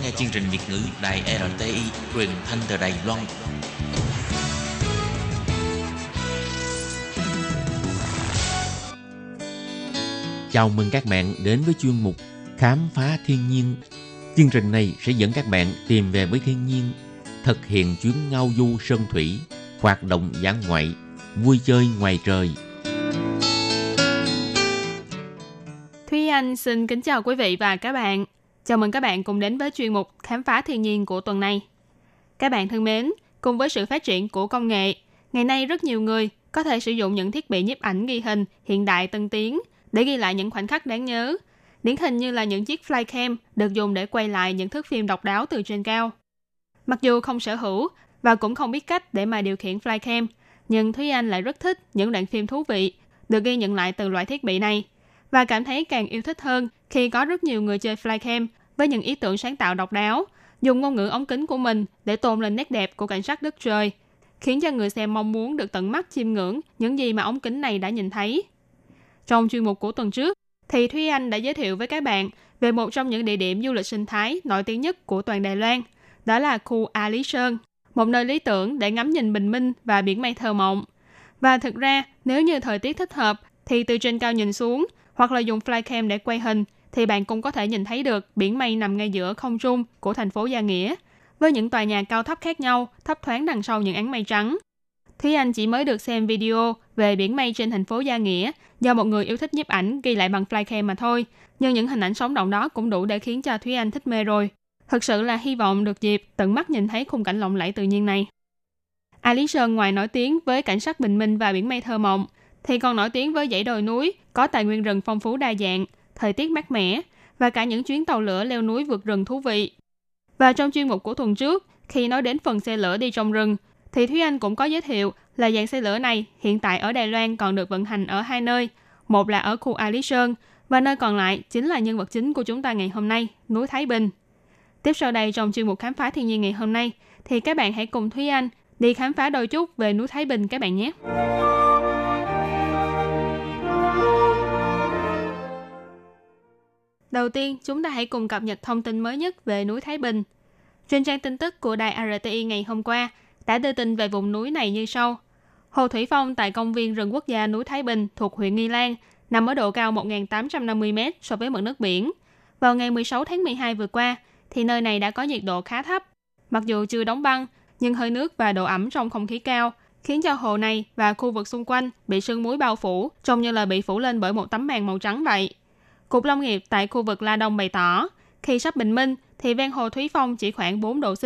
Nghe chương trình Việt ngữ Đài RTI truyền thanh từ Đài Loan. Chào mừng các bạn đến với chuyên mục Khám phá thiên nhiên. Chương trình này sẽ dẫn các bạn tìm về với thiên nhiên, thực hiện chuyến ngao du sơn thủy, hoạt động dã ngoại, vui chơi ngoài trời. Thúy Anh xin kính chào quý vị và các bạn. Chào mừng các bạn cùng đến với chuyên mục Khám phá thiên nhiên của tuần này. Các bạn thân mến, cùng với sự phát triển của công nghệ, ngày nay rất nhiều người có thể sử dụng những thiết bị nhiếp ảnh ghi hình hiện đại tân tiến để ghi lại những khoảnh khắc đáng nhớ. Điển hình như là những chiếc flycam được dùng để quay lại những thước phim độc đáo từ trên cao. Mặc dù không sở hữu và cũng không biết cách để mà điều khiển flycam, nhưng Thúy Anh lại rất thích những đoạn phim thú vị được ghi nhận lại từ loại thiết bị này và cảm thấy càng yêu thích hơn khi có rất nhiều người chơi flycam với những ý tưởng sáng tạo độc đáo, dùng ngôn ngữ ống kính của mình để tôn lên nét đẹp của cảnh sắc đất trời, khiến cho người xem mong muốn được tận mắt chiêm ngưỡng những gì mà ống kính này đã nhìn thấy. Trong chuyên mục của tuần trước, thì Thúy Anh đã giới thiệu với các bạn về một trong những địa điểm du lịch sinh thái nổi tiếng nhất của toàn Đài Loan, đó là khu A Lý Sơn, một nơi lý tưởng để ngắm nhìn bình minh và biển mây thơ mộng. Và thực ra, nếu như thời tiết thích hợp, thì từ trên cao nhìn xuống, hoặc là dùng flycam để quay hình, thì bạn cũng có thể nhìn thấy được biển mây nằm ngay giữa không trung của thành phố Gia Nghĩa, với những tòa nhà cao thấp khác nhau thấp thoáng đằng sau những áng mây trắng. Thúy Anh chỉ mới được xem video về biển mây trên thành phố Gia Nghĩa do một người yêu thích nhiếp ảnh ghi lại bằng flycam mà thôi, nhưng những hình ảnh sống động đó cũng đủ để khiến cho Thúy Anh thích mê rồi. Thực sự là hy vọng được dịp tận mắt nhìn thấy khung cảnh lộng lẫy tự nhiên này. A Lý Sơn ngoài nổi tiếng với cảnh sắc bình minh và biển mây thơ mộng, thì còn nổi tiếng với dãy đồi núi có tài nguyên rừng phong phú đa dạng, thời tiết mát mẻ và cả những chuyến tàu lửa leo núi vượt rừng thú vị. Và trong chuyên mục của tuần trước, khi nói đến phần xe lửa đi trong rừng, thì Thúy Anh cũng có giới thiệu là dạng xe lửa này hiện tại ở Đài Loan còn được vận hành ở hai nơi, một là ở khu A Lý Sơn và nơi còn lại chính là nhân vật chính của chúng ta ngày hôm nay, núi Thái Bình. Tiếp sau đây trong chuyên mục khám phá thiên nhiên ngày hôm nay thì các bạn hãy cùng Thúy Anh đi khám phá đôi chút về núi Thái Bình các bạn nhé. Đầu tiên, chúng ta hãy cùng cập nhật thông tin mới nhất về núi Thái Bình. Trên trang tin tức của đài RTI ngày hôm qua đã đưa tin về vùng núi này như sau. Hồ Thủy Phong tại công viên rừng quốc gia núi Thái Bình thuộc huyện Nghi Lan nằm ở độ cao 1.850 m so với mực nước biển. Vào ngày 16 tháng 12 vừa qua, thì nơi này đã có nhiệt độ khá thấp. Mặc dù chưa đóng băng, nhưng hơi nước và độ ẩm trong không khí cao khiến cho hồ này và khu vực xung quanh bị sương muối bao phủ, trông như là bị phủ lên bởi một tấm màn màu trắng vậy. Cục Lâm nghiệp tại khu vực La Đông bày tỏ, khi sắp bình minh thì ven hồ Thúy Phong chỉ khoảng 4 độ C.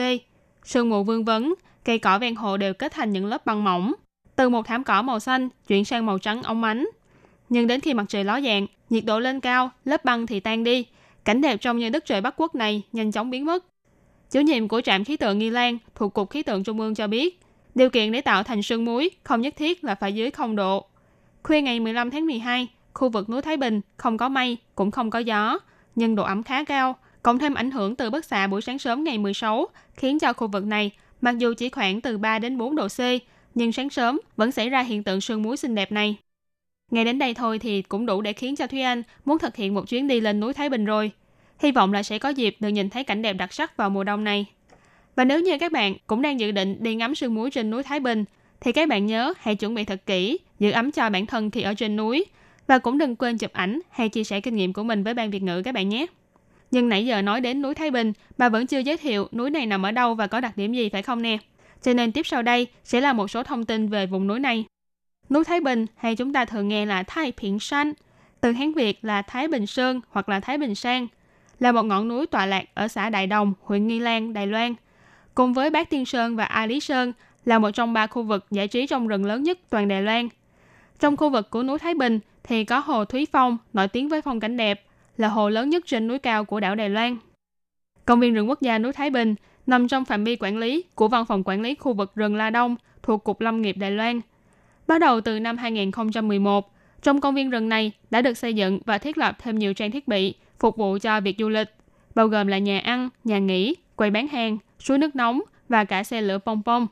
Sương mù vương vấn, cây cỏ ven hồ đều kết thành những lớp băng mỏng. Từ một thảm cỏ màu xanh chuyển sang màu trắng óng ánh. Nhưng đến khi mặt trời ló dạng, nhiệt độ lên cao, lớp băng thì tan đi. Cảnh đẹp trong như đất trời Bắc Quốc này nhanh chóng biến mất. Chủ nhiệm của trạm khí tượng Nghi Lan thuộc Cục Khí tượng Trung ương cho biết, điều kiện để tạo thành sương muối không nhất thiết là phải dưới 0 độ. Khuya ngày 15 tháng 12, khu vực núi Thái Bình không có mây, cũng không có gió, nhưng độ ẩm khá cao, cộng thêm ảnh hưởng từ bức xạ buổi sáng sớm ngày 16, khiến cho khu vực này mặc dù chỉ khoảng từ 3 đến 4 độ C, nhưng sáng sớm vẫn xảy ra hiện tượng sương muối xinh đẹp này. Ngay đến đây thôi thì cũng đủ để khiến cho Thúy Anh muốn thực hiện một chuyến đi lên núi Thái Bình rồi. Hy vọng là sẽ có dịp được nhìn thấy cảnh đẹp đặc sắc vào mùa đông này. Và nếu như các bạn cũng đang dự định đi ngắm sương muối trên núi Thái Bình, thì các bạn nhớ hãy chuẩn bị thật kỹ, giữ ấm cho bản thân khi ở trên núi. Và cũng đừng quên chụp ảnh hay chia sẻ kinh nghiệm của mình với ban Việt ngữ các bạn nhé. Nhưng nãy giờ nói đến núi Thái Bình, bà vẫn chưa giới thiệu núi này nằm ở đâu và có đặc điểm gì phải không nè? Cho nên tiếp sau đây sẽ là một số thông tin về vùng núi này. Núi Thái Bình hay chúng ta thường nghe là Thái Phiện San, từ Hán Việt là Thái Bình Sơn hoặc là Thái Bình Sang, là một ngọn núi tọa lạc ở xã Đại Đồng, huyện Nghi Lan, Đài Loan. Cùng với Bát Tiên Sơn và A Lý Sơn là một trong ba khu vực giải trí trong rừng lớn nhất toàn Đài Loan. Trong khu vực của núi Thái Bình thì có hồ Thúy Phong, nổi tiếng với phong cảnh đẹp, là hồ lớn nhất trên núi cao của đảo Đài Loan. Công viên rừng quốc gia núi Thái Bình nằm trong phạm vi quản lý của Văn phòng Quản lý khu vực rừng La Đông thuộc Cục Lâm nghiệp Đài Loan. Bắt đầu từ năm 2011, trong công viên rừng này đã được xây dựng và thiết lập thêm nhiều trang thiết bị phục vụ cho việc du lịch, bao gồm là nhà ăn, nhà nghỉ, quầy bán hàng, suối nước nóng và cả xe lửa pong pong.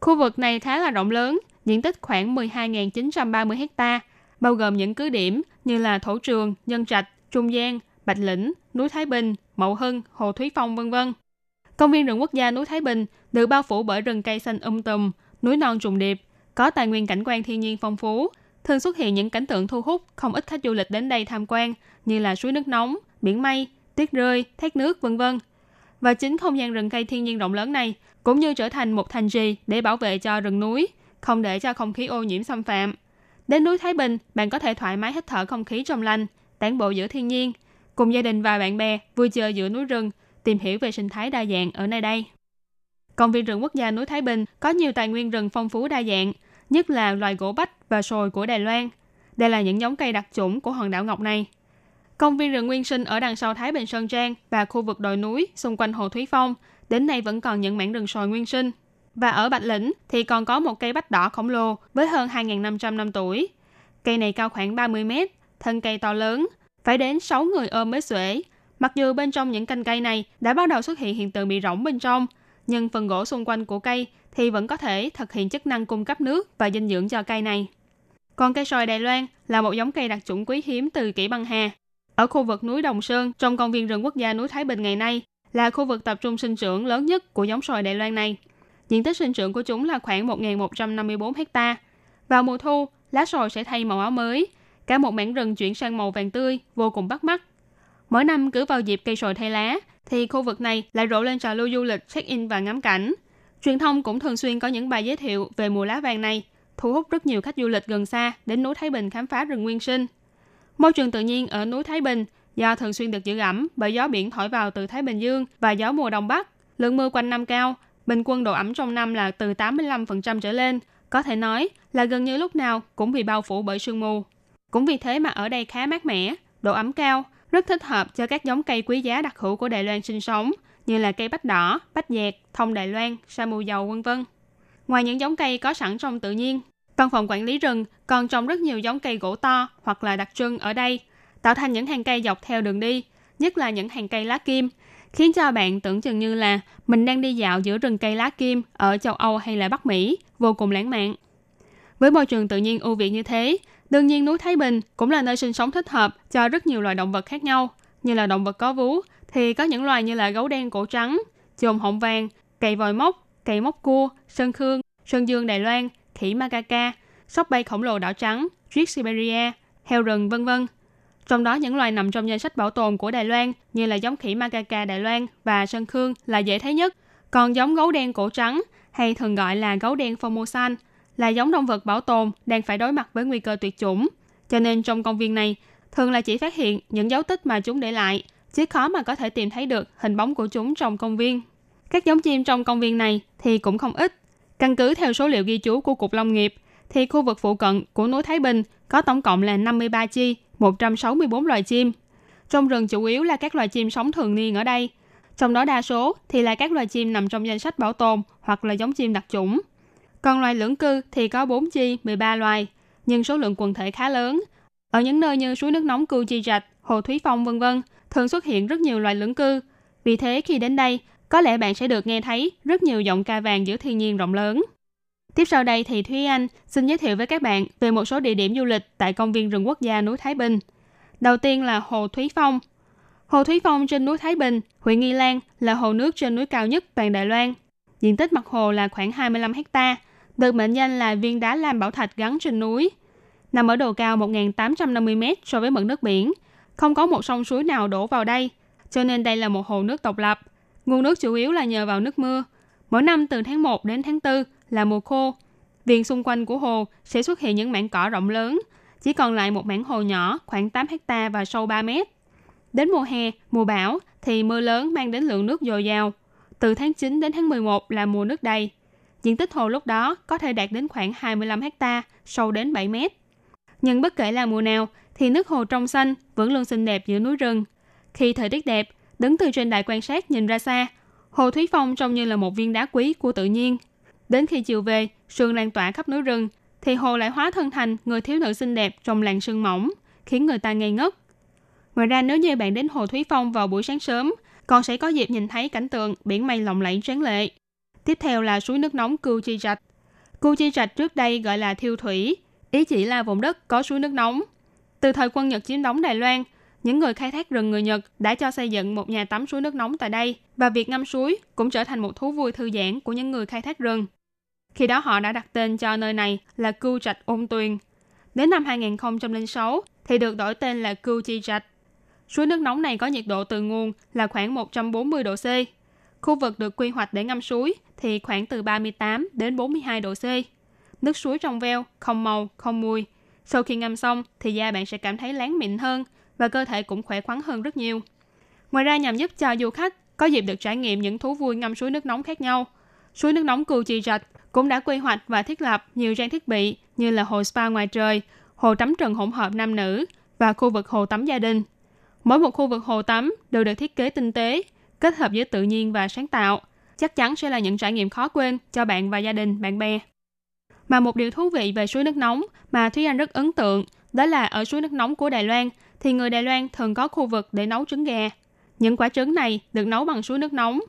Khu vực này khá là rộng lớn, diện tích khoảng 12.930 hectare, bao gồm những cứ điểm như là Thổ Trường, Nhân Trạch, Trung Giang, Bạch Lĩnh, núi Thái Bình, Mậu Hưng, Hồ Thúy Phong, vân vân. Công viên rừng quốc gia núi Thái Bình được bao phủ bởi rừng cây xanh um tùm, núi non trùng điệp, có tài nguyên cảnh quan thiên nhiên phong phú, thường xuất hiện những cảnh tượng thu hút không ít khách du lịch đến đây tham quan như là suối nước nóng, biển mây, tuyết rơi, thác nước, vân vân. Và chính không gian rừng cây thiên nhiên rộng lớn này cũng như trở thành một thành trì để bảo vệ cho rừng núi, không để cho không khí ô nhiễm xâm phạm. Đến núi Thái Bình, bạn có thể thoải mái hít thở không khí trong lành, tản bộ giữa thiên nhiên, cùng gia đình và bạn bè vui chơi giữa núi rừng, tìm hiểu về sinh thái đa dạng ở nơi đây. Công viên rừng quốc gia núi Thái Bình có nhiều tài nguyên rừng phong phú đa dạng, nhất là loài gỗ bách và sồi của Đài Loan. Đây là những giống cây đặc chủng của hòn đảo Ngọc này. Công viên rừng nguyên sinh ở đằng sau Thái Bình Sơn Trang và khu vực đồi núi xung quanh Hồ Thúy Phong đến nay vẫn còn những mảng rừng sồi nguyên sinh. Và ở Bạch Lĩnh thì còn có một cây bách đỏ khổng lồ với hơn 2.500 năm tuổi. Cây này cao khoảng 30 mét, thân cây to lớn, phải đến 6 người ôm mới xuể. Mặc dù bên trong những cành cây này đã bắt đầu xuất hiện hiện tượng bị rỗng bên trong, nhưng phần gỗ xung quanh của cây thì vẫn có thể thực hiện chức năng cung cấp nước và dinh dưỡng cho cây này. Còn cây sồi Đài Loan là một giống cây đặc chủng quý hiếm từ kỷ băng hà. Ở khu vực núi Đồng Sơn trong công viên rừng quốc gia núi Thái Bình ngày nay là khu vực tập trung sinh trưởng lớn nhất của giống sồi Đài Loan này. Diện tích sinh trưởng của chúng là khoảng 1.154 hecta. Vào mùa thu, lá sồi sẽ thay màu áo mới. Cả một mảng rừng chuyển sang màu vàng tươi, vô cùng bắt mắt. Mỗi năm cứ vào dịp cây sồi thay lá, thì khu vực này lại rộ lên trào lưu du lịch check-in và ngắm cảnh. Truyền thông cũng thường xuyên có những bài giới thiệu về mùa lá vàng này, thu hút rất nhiều khách du lịch gần xa đến núi Thái Bình khám phá rừng nguyên sinh. Môi trường tự nhiên ở núi Thái Bình do thường xuyên được giữ ẩm bởi gió biển thổi vào từ Thái Bình Dương và gió mùa đông bắc, lượng mưa quanh năm cao, bình quân độ ẩm trong năm là từ 85% trở lên, có thể nói là gần như lúc nào cũng bị bao phủ bởi sương mù. Cũng vì thế mà ở đây khá mát mẻ, độ ẩm cao, rất thích hợp cho các giống cây quý giá đặc hữu của Đài Loan sinh sống, như là cây bách đỏ, bách dẹt, thông Đài Loan, sa mù dầu vân vân. Ngoài những giống cây có sẵn trong tự nhiên, Văn phòng quản lý rừng còn trồng rất nhiều giống cây gỗ to hoặc là đặc trưng ở đây, tạo thành những hàng cây dọc theo đường đi, nhất là những hàng cây lá kim, khiến cho bạn tưởng chừng như là mình đang đi dạo giữa rừng cây lá kim ở châu Âu hay là Bắc Mỹ, vô cùng lãng mạn. Với môi trường tự nhiên ưu việt như thế, đương nhiên núi Thái Bình cũng là nơi sinh sống thích hợp cho rất nhiều loài động vật khác nhau, như là động vật có vú thì có những loài như là gấu đen cổ trắng, chồn họng vàng, cầy vòi mốc, cầy mốc cua, sơn khương, sơn dương Đài Loan, khỉ macaca, sóc bay khổng lồ đỏ trắng, triết Siberia, heo rừng vân vân. Trong đó những loài nằm trong danh sách bảo tồn của Đài Loan như là giống khỉ macaca Đài Loan và sơn khương là dễ thấy nhất. Còn giống gấu đen cổ trắng hay thường gọi là gấu đen Formosan là giống động vật bảo tồn đang phải đối mặt với nguy cơ tuyệt chủng. Cho nên trong công viên này thường là chỉ phát hiện những dấu tích mà chúng để lại, chứ khó mà có thể tìm thấy được hình bóng của chúng trong công viên. Các giống chim trong công viên này thì cũng không ít. Căn cứ theo số liệu ghi chú của Cục Lâm nghiệp, thì khu vực phụ cận của núi Thái Bình có tổng cộng là 53 chi, 164 loài chim. Trong rừng chủ yếu là các loài chim sống thường niên ở đây. Trong đó đa số thì là các loài chim nằm trong danh sách bảo tồn hoặc là giống chim đặc chủng. Còn loài lưỡng cư thì có 4 chi, 13 loài, nhưng số lượng quần thể khá lớn. Ở những nơi như suối nước nóng Cư Chi Rạch, Hồ Thúy Phong vân vân thường xuất hiện rất nhiều loài lưỡng cư. Vì thế khi đến đây, có lẽ bạn sẽ được nghe thấy rất nhiều giọng ca vàng giữa thiên nhiên rộng lớn. Tiếp sau đây thì Thúy Anh xin giới thiệu với các bạn về một số địa điểm du lịch tại công viên rừng quốc gia núi Thái Bình. Đầu tiên là Hồ Thúy Phong. Hồ Thúy Phong trên núi Thái Bình, huyện Nghi Lan là hồ nước trên núi cao nhất toàn Đài Loan. Diện tích mặt hồ là khoảng 25 hecta, được mệnh danh là viên đá lam bảo thạch gắn trên núi. Nằm ở độ cao 1.850 m so với mực nước biển, không có một sông suối nào đổ vào đây, cho nên đây là một hồ nước độc lập. Nguồn nước chủ yếu là nhờ vào nước mưa. Mỗi năm từ tháng 1 đến tháng 4 là mùa khô. Viện xung quanh của hồ sẽ xuất hiện những mảng cỏ rộng lớn, chỉ còn lại một mảng hồ nhỏ khoảng 8 hecta và sâu 3 mét. Đến mùa hè, mùa bão thì mưa lớn mang đến lượng nước dồi dào. Từ tháng 9 đến tháng 11 là mùa nước đầy. Diện tích hồ lúc đó có thể đạt đến khoảng 25 hecta, sâu đến 7 mét. Nhưng bất kể là mùa nào thì nước hồ trong xanh vẫn luôn xinh đẹp giữa núi rừng. Khi thời tiết đẹp, đứng từ trên đài quan sát nhìn ra xa, hồ Thúy Phong trông như là một viên đá quý của tự nhiên. Đến khi chiều về, sương lan tỏa khắp núi rừng, thì hồ lại hóa thân thành người thiếu nữ xinh đẹp trong làn sương mỏng, khiến người ta ngây ngất. Ngoài ra nếu như bạn đến hồ Thúy Phong vào buổi sáng sớm, còn sẽ có dịp nhìn thấy cảnh tượng biển mây lộng lẫy tráng lệ. Tiếp theo là suối nước nóng Cưu Chi Trạch. Cưu Chi Trạch trước đây gọi là Thiêu Thủy, ý chỉ là vùng đất có suối nước nóng. Từ thời quân Nhật chiếm đóng Đài Loan, những người khai thác rừng người Nhật đã cho xây dựng một nhà tắm suối nước nóng tại đây và việc ngâm suối cũng trở thành một thú vui thư giãn của những người khai thác rừng. Khi đó họ đã đặt tên cho nơi này là Cưu Trạch Ôn Tuyền. Đến năm 2006 thì được đổi tên là Cưu Chi Trạch. Suối nước nóng này có nhiệt độ từ nguồn là khoảng 140 độ C. Khu vực được quy hoạch để ngâm suối thì khoảng từ 38 đến 42 độ C. Nước suối trong veo, không màu, không mùi. Sau khi ngâm xong thì da bạn sẽ cảm thấy láng mịn hơn và cơ thể cũng khỏe khoắn hơn rất nhiều. Ngoài ra nhằm giúp cho du khách có dịp được trải nghiệm những thú vui ngâm suối nước nóng khác nhau, suối nước nóng Cù Chi Rạch cũng đã quy hoạch và thiết lập nhiều trang thiết bị như là hồ spa ngoài trời, hồ tắm trần hỗn hợp nam nữ và khu vực hồ tắm gia đình. Mỗi một khu vực hồ tắm đều được thiết kế tinh tế, kết hợp giữa tự nhiên và sáng tạo, chắc chắn sẽ là những trải nghiệm khó quên cho bạn và gia đình, bạn bè. Mà một điều thú vị về suối nước nóng mà Thúy Anh rất ấn tượng đó là ở suối nước nóng của Đài Loan thì người Đài Loan thường có khu vực để nấu trứng gà. Những quả trứng này được nấu bằng suối nước nóng.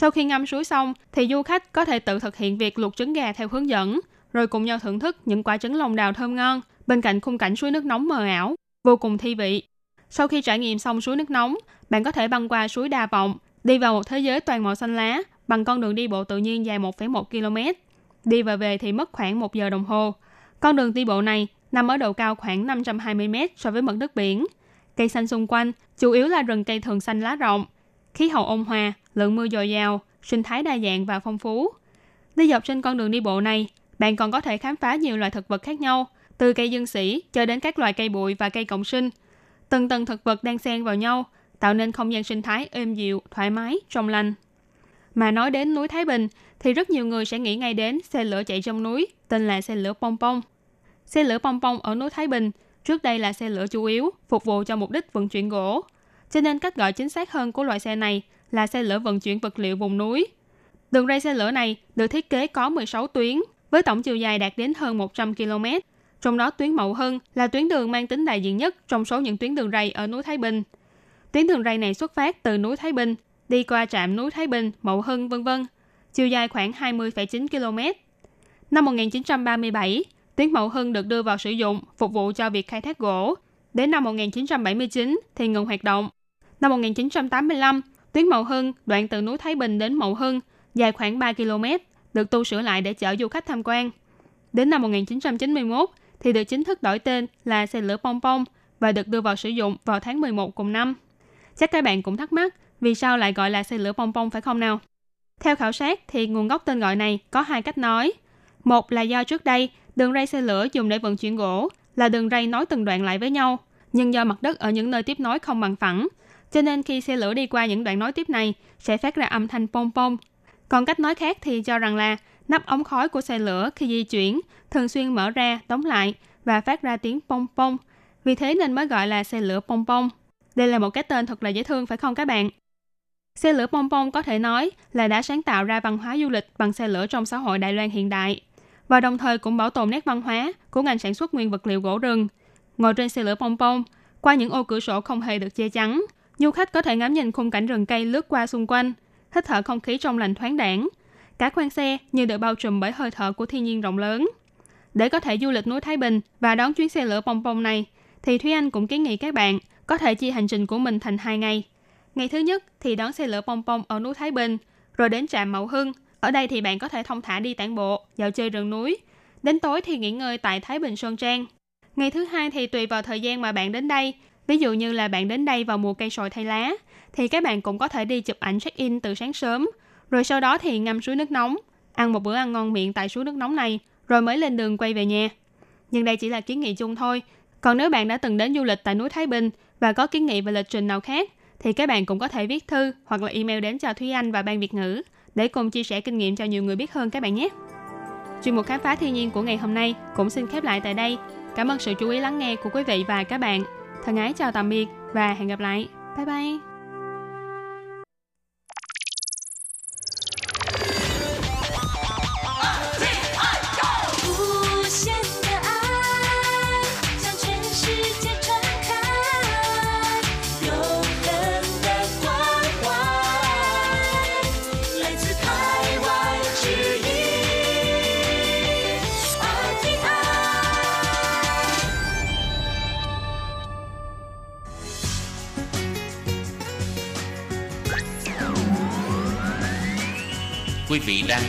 Sau khi ngâm suối xong thì du khách có thể tự thực hiện việc luộc trứng gà theo hướng dẫn, rồi cùng nhau thưởng thức những quả trứng lòng đào thơm ngon bên cạnh khung cảnh suối nước nóng mờ ảo, vô cùng thi vị. Sau khi trải nghiệm xong suối nước nóng, bạn có thể băng qua suối Đa Vọng, đi vào một thế giới toàn màu xanh lá bằng con đường đi bộ tự nhiên dài 1,1 km. Đi và về thì mất khoảng 1 giờ đồng hồ. Con đường đi bộ này nằm ở độ cao khoảng 520m so với mực nước biển. Cây xanh xung quanh chủ yếu là rừng cây thường xanh lá rộng. Khí hậu ôn hòa, lượng mưa dồi dào, sinh thái đa dạng và phong phú. Đi dọc trên con đường đi bộ này, bạn còn có thể khám phá nhiều loài thực vật khác nhau, từ cây dương sĩ cho đến các loài cây bụi và cây cộng sinh. Từng tầng thực vật đang xen vào nhau, tạo nên không gian sinh thái êm dịu, thoải mái, trong lành. Mà nói đến núi Thái Bình thì rất nhiều người sẽ nghĩ ngay đến xe lửa chạy trong núi, tên là xe lửa Pong Pong. Xe lửa Pong Pong ở núi Thái Bình trước đây là xe lửa chủ yếu, phục vụ cho mục đích vận chuyển gỗ. Cho nên cách gọi chính xác hơn của loại xe này là xe lửa vận chuyển vật liệu vùng núi. Đường ray xe lửa này được thiết kế có 16 tuyến, với tổng chiều dài đạt đến hơn 100 km. Trong đó tuyến Mậu Hưng là tuyến đường mang tính đại diện nhất trong số những tuyến đường ray ở núi Thái Bình. Tuyến đường ray này xuất phát từ núi Thái Bình, đi qua trạm núi Thái Bình, Mậu Hưng vân vân, chiều dài khoảng 20,9 km. Năm 1937, tuyến Mậu Hưng được đưa vào sử dụng phục vụ cho việc khai thác gỗ. Đến năm 1979 thì ngừng hoạt động. Năm 1985, tuyến Mậu Hưng đoạn từ núi Thái Bình đến Mậu Hưng dài khoảng 3 km, được tu sửa lại để chở du khách tham quan. Đến năm 1991 thì được chính thức đổi tên là xe lửa Pong Pong và được đưa vào sử dụng vào tháng 11 cùng năm. Chắc các bạn cũng thắc mắc vì sao lại gọi là xe lửa Pong Pong phải không nào? Theo khảo sát thì nguồn gốc tên gọi này có hai cách nói. Một là do trước đây đường ray xe lửa dùng để vận chuyển gỗ là đường ray nối từng đoạn lại với nhau, nhưng do mặt đất ở những nơi tiếp nối không bằng phẳng, cho nên khi xe lửa đi qua những đoạn nối tiếp này sẽ phát ra âm thanh pom pom. Còn cách nói khác thì cho rằng là nắp ống khói của xe lửa khi di chuyển thường xuyên mở ra, đóng lại và phát ra tiếng pom pom. Vì thế nên mới gọi là xe lửa pom pom. Đây là một cái tên thật là dễ thương phải không các bạn? Xe lửa pom pom có thể nói là đã sáng tạo ra văn hóa du lịch bằng xe lửa trong xã hội Đài Loan hiện đại và đồng thời cũng bảo tồn nét văn hóa của ngành sản xuất nguyên vật liệu gỗ rừng. Ngồi trên xe lửa pom pom, qua những ô cửa sổ không hề được che chắn, du khách có thể ngắm nhìn khung cảnh rừng cây lướt qua xung quanh, hít thở không khí trong lành thoáng đãng. Cả khoang xe như được bao trùm bởi hơi thở của thiên nhiên rộng lớn. Để có thể du lịch núi Thái Bình và đón chuyến xe lửa pong pong này, thì Thúy Anh cũng kiến nghị các bạn có thể chia hành trình của mình thành hai ngày. Ngày thứ nhất thì đón xe lửa pong pong ở núi Thái Bình, rồi đến trạm Mậu Hưng. Ở đây thì bạn có thể thông thả đi tản bộ, dạo chơi rừng núi. Đến tối thì nghỉ ngơi tại Thái Bình Sơn Trang. Ngày thứ hai thì tùy vào thời gian mà bạn đến đây. Ví dụ như là bạn đến đây vào mùa cây sồi thay lá, thì các bạn cũng có thể đi chụp ảnh check-in từ sáng sớm, rồi sau đó thì ngâm suối nước nóng, ăn một bữa ăn ngon miệng tại suối nước nóng này, rồi mới lên đường quay về nhà. Nhưng đây chỉ là kiến nghị chung thôi. Còn nếu bạn đã từng đến du lịch tại núi Thái Bình Và có kiến nghị về lịch trình nào khác thì các bạn cũng có thể viết thư hoặc là email đến cho Thúy Anh và Ban Việt ngữ để cùng chia sẻ kinh nghiệm cho nhiều người biết hơn các bạn nhé. Chuyên mục khám phá thiên nhiên của ngày hôm nay cũng xin khép lại tại đây. Cảm ơn sự chú ý lắng nghe của quý vị và các bạn. Thân ái chào tạm biệt và hẹn gặp lại. Bye bye.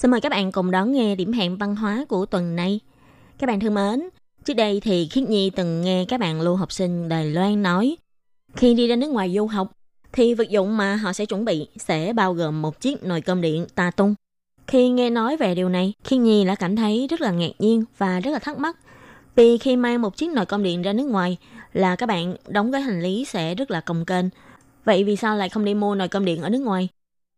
Xin mời các bạn cùng đón nghe điểm hẹn văn hóa của tuần này. Các bạn thân mến, trước đây thì Khiết Nhi từng nghe các bạn lưu học sinh Đài Loan nói khi đi ra nước ngoài du học thì vật dụng mà họ sẽ chuẩn bị sẽ bao gồm một chiếc nồi cơm điện tà tung. Khi nghe nói về điều này, Khiết Nhi đã cảm thấy rất là ngạc nhiên và rất là thắc mắc. Vì khi mang một chiếc nồi cơm điện ra nước ngoài là các bạn đóng gói hành lý sẽ rất là cồng kềnh. Vậy vì sao lại không đi mua nồi cơm điện ở nước ngoài?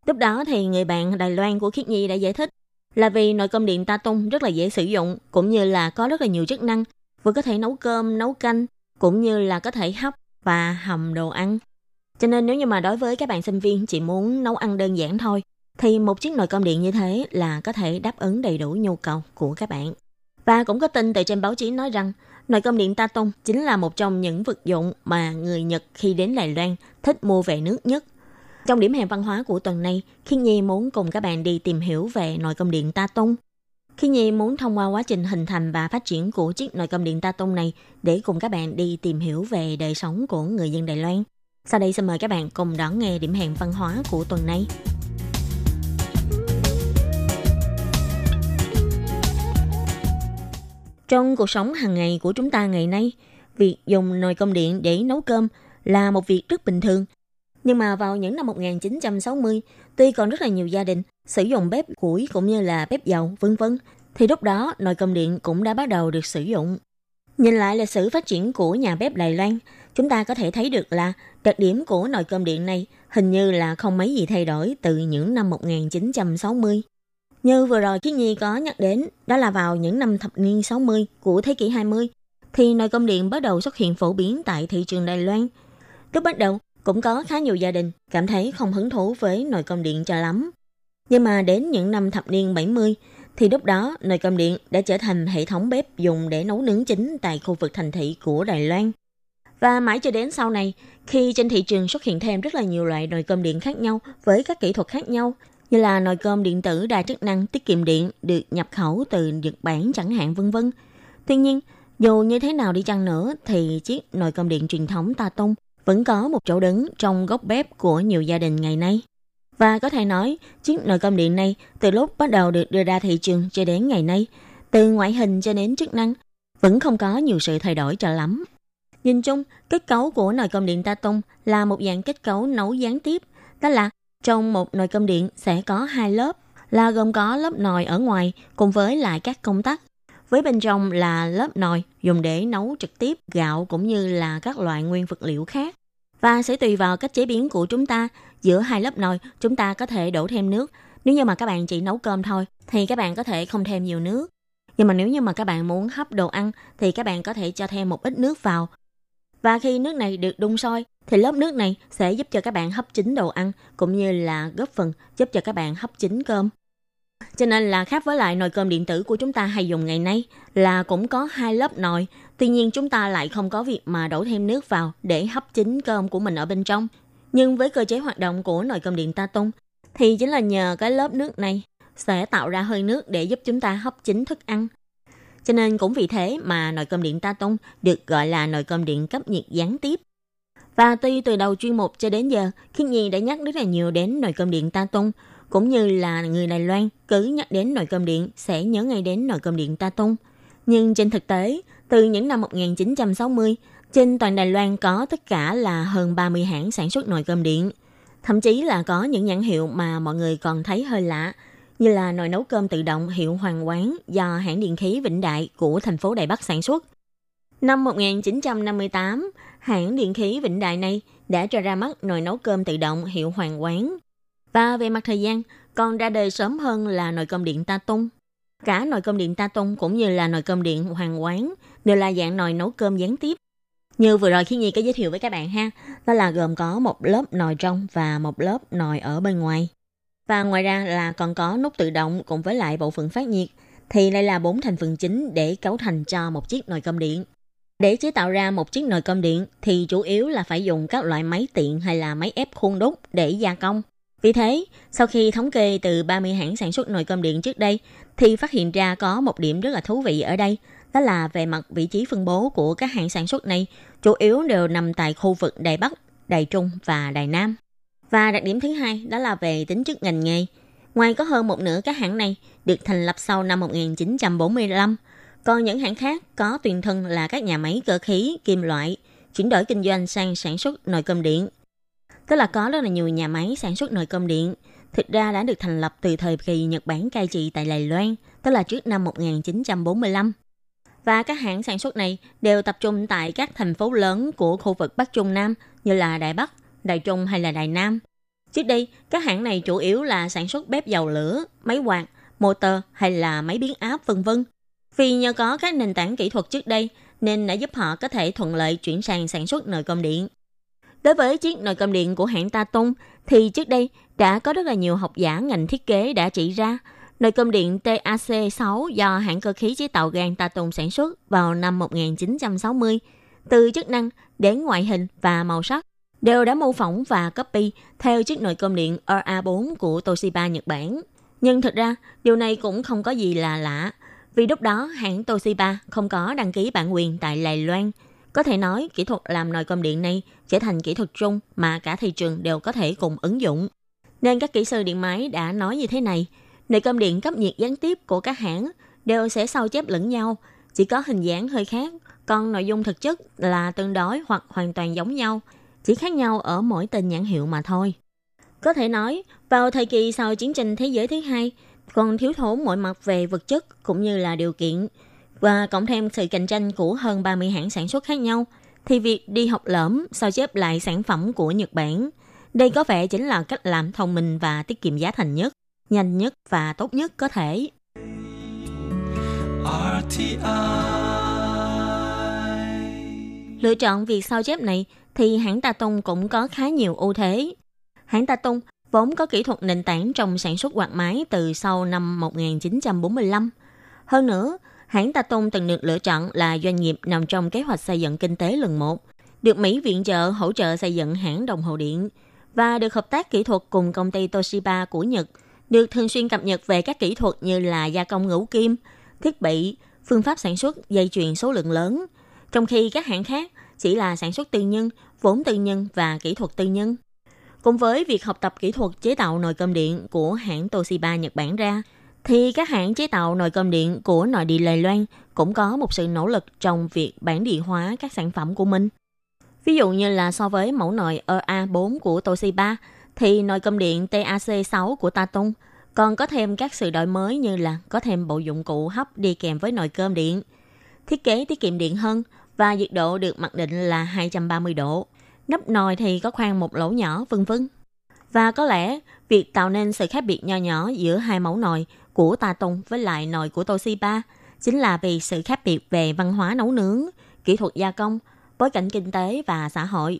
Lúc đó thì người bạn Đài Loan của Khiết Nhi đã giải thích là vì nồi cơm điện ta tung rất là dễ sử dụng cũng như là có rất là nhiều chức năng vừa có thể nấu cơm, nấu canh cũng như là có thể hấp và hầm đồ ăn. Cho nên nếu như mà đối với các bạn sinh viên chỉ muốn nấu ăn đơn giản thôi thì một chiếc nồi cơm điện như thế là có thể đáp ứng đầy đủ nhu cầu của các bạn. Và cũng có tin từ trên báo chí nói rằng nồi cơm điện ta tung chính là một trong những vật dụng mà người Nhật khi đến Đài Loan thích mua về nước nhất. Trong điểm hẹn văn hóa của tuần này, Khiên Nhi muốn cùng các bạn đi tìm hiểu về nồi cơm điện Ta Tung. Khiên Nhi muốn thông qua quá trình hình thành và phát triển của chiếc nồi cơm điện Ta Tung này để cùng các bạn đi tìm hiểu về đời sống của người dân Đài Loan. Sau đây xin mời các bạn cùng đón nghe điểm hẹn văn hóa của tuần này. Trong cuộc sống hàng ngày của chúng ta ngày nay, việc dùng nồi cơm điện để nấu cơm là một việc rất bình thường. Nhưng mà vào những năm 1960, tuy còn rất là nhiều gia đình sử dụng bếp củi cũng như là bếp dầu, vân vân, thì lúc đó nồi cơm điện cũng đã bắt đầu được sử dụng. Nhìn lại lịch sử phát triển của nhà bếp Đài Loan, chúng ta có thể thấy được là đặc điểm của nồi cơm điện này hình như là không mấy gì thay đổi từ những năm 1960. Như vừa rồi Khiết Nhi có nhắc đến, đó là vào những năm thập niên 60 của thế kỷ 20, thì nồi cơm điện bắt đầu xuất hiện phổ biến tại thị trường Đài Loan. Lúc bắt đầu, cũng có khá nhiều gia đình cảm thấy không hứng thú với nồi cơm điện cho lắm. Nhưng mà đến những năm thập niên 70, thì lúc đó nồi cơm điện đã trở thành hệ thống bếp dùng để nấu nướng chính tại khu vực thành thị của Đài Loan. Và mãi cho đến sau này, khi trên thị trường xuất hiện thêm rất là nhiều loại nồi cơm điện khác nhau với các kỹ thuật khác nhau, như là nồi cơm điện tử đa chức năng tiết kiệm điện được nhập khẩu từ Nhật Bản chẳng hạn vân vân. Tuy nhiên, dù như thế nào đi chăng nữa thì chiếc nồi cơm điện truyền thống Ta tung vẫn có một chỗ đứng trong góc bếp của nhiều gia đình ngày nay. Và có thể nói, chiếc nồi cơm điện này từ lúc bắt đầu được đưa ra thị trường cho đến ngày nay, từ ngoại hình cho đến chức năng, vẫn không có nhiều sự thay đổi cho lắm. Nhìn chung, kết cấu của nồi cơm điện Ta tung là một dạng kết cấu nấu gián tiếp, đó là trong một nồi cơm điện sẽ có hai lớp, là gồm có lớp nồi ở ngoài cùng với lại các công tắc. Với bên trong là lớp nồi dùng để nấu trực tiếp gạo cũng như là các loại nguyên vật liệu khác. Và sẽ tùy vào cách chế biến của chúng ta, giữa hai lớp nồi chúng ta có thể đổ thêm nước. Nếu như mà các bạn chỉ nấu cơm thôi thì các bạn có thể không thêm nhiều nước. Nhưng mà nếu như mà các bạn muốn hấp đồ ăn thì các bạn có thể cho thêm một ít nước vào. Và khi nước này được đun sôi thì lớp nước này sẽ giúp cho các bạn hấp chín đồ ăn cũng như là góp phần giúp cho các bạn hấp chín cơm. Cho nên là khác với lại nồi cơm điện tử của chúng ta hay dùng ngày nay là cũng có hai lớp nồi. Tuy nhiên chúng ta lại không có việc mà đổ thêm nước vào để hấp chín cơm của mình ở bên trong. Nhưng với cơ chế hoạt động của nồi cơm điện ta tung thì chính là nhờ cái lớp nước này sẽ tạo ra hơi nước để giúp chúng ta hấp chín thức ăn. Cho nên cũng vì thế mà nồi cơm điện ta tung được gọi là nồi cơm điện cấp nhiệt gián tiếp. Và tuy từ đầu chuyên mục cho đến giờ, Khiết Nhi đã nhắc rất là nhiều đến nồi cơm điện Ta Tung, cũng như là người Đài Loan cứ nhắc đến nồi cơm điện sẽ nhớ ngay đến nồi cơm điện Ta Tung. Nhưng trên thực tế, từ những năm 1960, trên toàn Đài Loan có tất cả là hơn 30 hãng sản xuất nồi cơm điện. Thậm chí là có những nhãn hiệu mà mọi người còn thấy hơi lạ, như là nồi nấu cơm tự động hiệu Hoàng Quán do hãng điện khí Vĩnh Đại của thành phố Đài Bắc sản xuất. Năm 1958, hãng điện khí Vĩnh Đại này đã cho ra mắt nồi nấu cơm tự động hiệu Hoàng Quán. Và về mặt thời gian, còn ra đời sớm hơn là nồi cơm điện Ta Tung. Cả nồi cơm điện Ta Tung cũng như là nồi cơm điện Hoàng Quán đều là dạng nồi nấu cơm gián tiếp. Như vừa rồi khi Nhi có giới thiệu với các bạn ha, đó là gồm có một lớp nồi trong và một lớp nồi ở bên ngoài. Và ngoài ra là còn có nút tự động cùng với lại bộ phận phát nhiệt, thì đây là bốn thành phần chính để cấu thành cho một chiếc nồi cơm điện. Để chế tạo ra một chiếc nồi cơm điện thì chủ yếu là phải dùng các loại máy tiện hay là máy ép khuôn đúc để gia công. Vì thế, sau khi thống kê từ 30 hãng sản xuất nồi cơm điện trước đây, thì phát hiện ra có một điểm rất là thú vị ở đây, đó là về mặt vị trí phân bố của các hãng sản xuất này, chủ yếu đều nằm tại khu vực Đài Bắc, Đài Trung và Đài Nam. Và đặc điểm thứ hai đó là về tính chất ngành nghề. Ngoài có hơn một nửa các hãng này được thành lập sau năm 1945, còn những hãng khác có tiền thân là các nhà máy cơ khí, kim loại, chuyển đổi kinh doanh sang sản xuất nồi cơm điện. Tức là có rất là nhiều nhà máy sản xuất nồi cơm điện, thực ra đã được thành lập từ thời kỳ Nhật Bản cai trị tại Đài Loan, tức là trước năm 1945. Và các hãng sản xuất này đều tập trung tại các thành phố lớn của khu vực Bắc Trung Nam như là Đài Bắc, Đài Trung hay là Đài Nam. Trước đây, các hãng này chủ yếu là sản xuất bếp dầu lửa, máy quạt, motor hay là máy biến áp vân vân. Vì nhờ có các nền tảng kỹ thuật trước đây nên đã giúp họ có thể thuận lợi chuyển sang sản xuất nồi cơm điện. Đối với chiếc nồi cơm điện của hãng Ta thì trước đây đã có rất là nhiều học giả ngành thiết kế đã chỉ ra nồi cơm điện TAC6 do hãng cơ khí chế tạo gan Ta sản xuất vào năm 1960 từ chức năng đến ngoại hình và màu sắc đều đã mô phỏng và copy theo chiếc nồi cơm điện RA4 của Toshiba Nhật Bản. Nhưng thật ra, điều này cũng không có gì là lạ, vì lúc đó hãng Toshiba không có đăng ký bản quyền tại Đài Loan. Có thể nói, kỹ thuật làm nồi cơm điện này trở thành kỹ thuật chung mà cả thị trường đều có thể cùng ứng dụng. Nên các kỹ sư điện máy đã nói như thế này, nồi cơm điện cấp nhiệt gián tiếp của các hãng đều sẽ sao chép lẫn nhau, chỉ có hình dáng hơi khác, còn nội dung thực chất là tương đối hoặc hoàn toàn giống nhau, chỉ khác nhau ở mỗi tên nhãn hiệu mà thôi. Có thể nói, vào thời kỳ sau chiến tranh thế giới thứ hai, còn thiếu thốn mọi mặt về vật chất cũng như là điều kiện, và cộng thêm sự cạnh tranh của hơn 30 hãng sản xuất khác nhau, thì việc đi học lỡm sao chép lại sản phẩm của Nhật Bản, đây có vẻ chính là cách làm thông minh và tiết kiệm giá thành nhất, nhanh nhất và tốt nhất có thể. Lựa chọn việc sao chép này thì hãng Ta Tung cũng có khá nhiều ưu thế. Hãng Ta Tung vốn có kỹ thuật nền tảng trong sản xuất quạt máy từ sau năm 1945. Hơn nữa, hãng Ta từng được lựa chọn là doanh nghiệp nằm trong kế hoạch xây dựng kinh tế lần một, được Mỹ viện trợ hỗ trợ xây dựng hãng đồng hồ điện và được hợp tác kỹ thuật cùng công ty Toshiba của Nhật, được thường xuyên cập nhật về các kỹ thuật như là gia công ngũ kim, thiết bị, phương pháp sản xuất dây chuyền số lượng lớn, trong khi các hãng khác chỉ là sản xuất tư nhân, vốn tư nhân và kỹ thuật tư nhân. Cùng với việc học tập kỹ thuật chế tạo nồi cơm điện của hãng Toshiba Nhật Bản ra, thì các hãng chế tạo nồi cơm điện của nội địa Đài Loan cũng có một sự nỗ lực trong việc bản địa hóa các sản phẩm của mình. Ví dụ như là so với mẫu nồi EA4 của Toshiba, thì nồi cơm điện TAC6 của Tatung còn có thêm các sự đổi mới như là có thêm bộ dụng cụ hấp đi kèm với nồi cơm điện, thiết kế tiết kiệm điện hơn và nhiệt độ được mặc định là 230 độ. Nắp nồi thì có khoan một lỗ nhỏ vân vân. Và có lẽ việc tạo nên sự khác biệt nho nhỏ giữa hai mẫu nồi của Ta Tùng với lại nồi của Toshiba chính là vì sự khác biệt về văn hóa nấu nướng, kỹ thuật gia công, bối cảnh kinh tế và xã hội.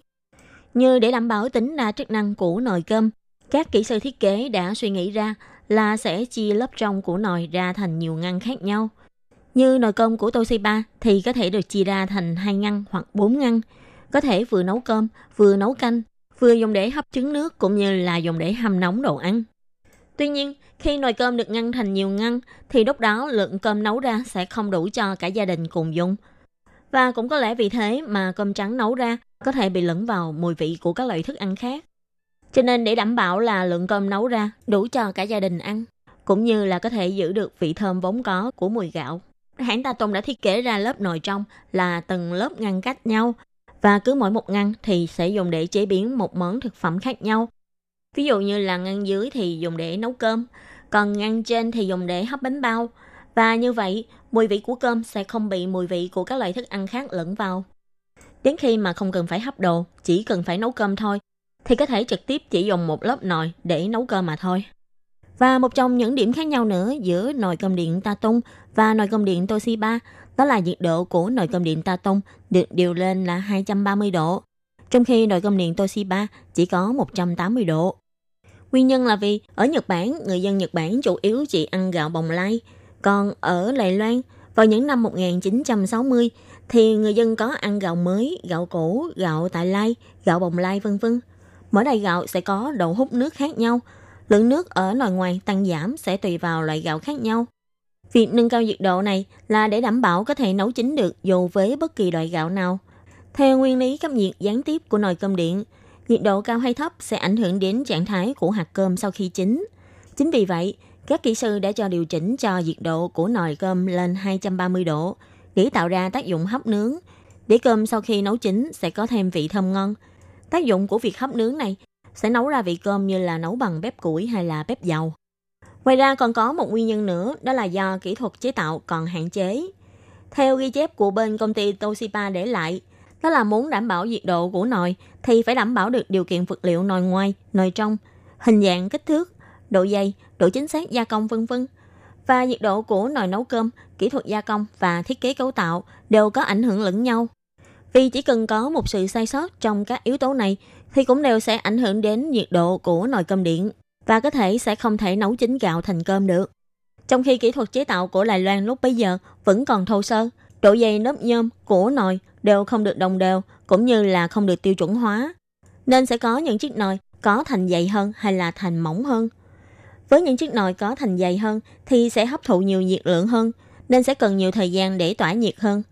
Như để đảm bảo tính đa chức năng của nồi cơm, các kỹ sư thiết kế đã suy nghĩ ra là sẽ chia lớp trong của nồi ra thành nhiều ngăn khác nhau. Như nồi cơm của Toshiba thì có thể được chia ra thành hai ngăn hoặc bốn ngăn, có thể vừa nấu cơm, vừa nấu canh, vừa dùng để hấp trứng nước cũng như là dùng để hâm nóng đồ ăn. Tuy nhiên, khi nồi cơm được ngăn thành nhiều ngăn thì lúc đó lượng cơm nấu ra sẽ không đủ cho cả gia đình cùng dùng. Và cũng có lẽ vì thế mà cơm trắng nấu ra có thể bị lẫn vào mùi vị của các loại thức ăn khác. Cho nên để đảm bảo là lượng cơm nấu ra đủ cho cả gia đình ăn, cũng như là có thể giữ được vị thơm vốn có của mùi gạo. Hãng Ta Tông đã thiết kế ra lớp nồi trong là từng lớp ngăn cách nhau và cứ mỗi một ngăn thì sẽ dùng để chế biến một món thực phẩm khác nhau. Ví dụ như là ngăn dưới thì dùng để nấu cơm, còn ngăn trên thì dùng để hấp bánh bao. Và như vậy, mùi vị của cơm sẽ không bị mùi vị của các loại thức ăn khác lẫn vào. Đến khi mà không cần phải hấp đồ, chỉ cần phải nấu cơm thôi, thì có thể trực tiếp chỉ dùng một lớp nồi để nấu cơm mà thôi. Và một trong những điểm khác nhau nữa giữa nồi cơm điện Ta Tung và nồi cơm điện Toshiba đó là nhiệt độ của nồi cơm điện Ta Tung được điều lên là 230 độ, trong khi nồi cơm điện Toshiba chỉ có 180 độ. Nguyên nhân là vì ở Nhật Bản, người dân Nhật Bản chủ yếu chỉ ăn gạo bồng lai, còn ở Đài Loan vào những năm 1960 thì người dân có ăn gạo mới, gạo cũ, gạo tại lai, gạo bồng lai vân vân. Mỗi đài gạo sẽ có độ hút nước khác nhau. Lượng nước ở nồi ngoài tăng giảm sẽ tùy vào loại gạo khác nhau. Việc nâng cao nhiệt độ này là để đảm bảo có thể nấu chín được dù với bất kỳ loại gạo nào. Theo nguyên lý cấp nhiệt gián tiếp của nồi cơm điện, nhiệt độ cao hay thấp sẽ ảnh hưởng đến trạng thái của hạt cơm sau khi chín. Chính vì vậy, các kỹ sư đã cho điều chỉnh cho nhiệt độ của nồi cơm lên 230 độ để tạo ra tác dụng hấp nướng. Để cơm sau khi nấu chín sẽ có thêm vị thơm ngon. Tác dụng của việc hấp nướng này sẽ nấu ra vị cơm như là nấu bằng bếp củi hay là bếp dầu. Ngoài ra còn có một nguyên nhân nữa, đó là do kỹ thuật chế tạo còn hạn chế. Theo ghi chép của bên công ty Toshiba để lại, đó là muốn đảm bảo nhiệt độ của nồi thì phải đảm bảo được điều kiện vật liệu nồi ngoài, nồi trong, hình dạng, kích thước, độ dày, độ chính xác gia công vân vân. Và nhiệt độ của nồi nấu cơm, kỹ thuật gia công và thiết kế cấu tạo đều có ảnh hưởng lẫn nhau. Vì chỉ cần có một sự sai sót trong các yếu tố này thì cũng đều sẽ ảnh hưởng đến nhiệt độ của nồi cơm điện và có thể sẽ không thể nấu chín gạo thành cơm được. Trong khi kỹ thuật chế tạo của Đài Loan lúc bấy giờ vẫn còn thô sơ, độ dày lớp nhôm của nồi đều không được đồng đều cũng như là không được tiêu chuẩn hóa. Nên sẽ có những chiếc nồi có thành dày hơn hay là thành mỏng hơn. Với những chiếc nồi có thành dày hơn thì sẽ hấp thụ nhiều nhiệt lượng hơn nên sẽ cần nhiều thời gian để tỏa nhiệt hơn.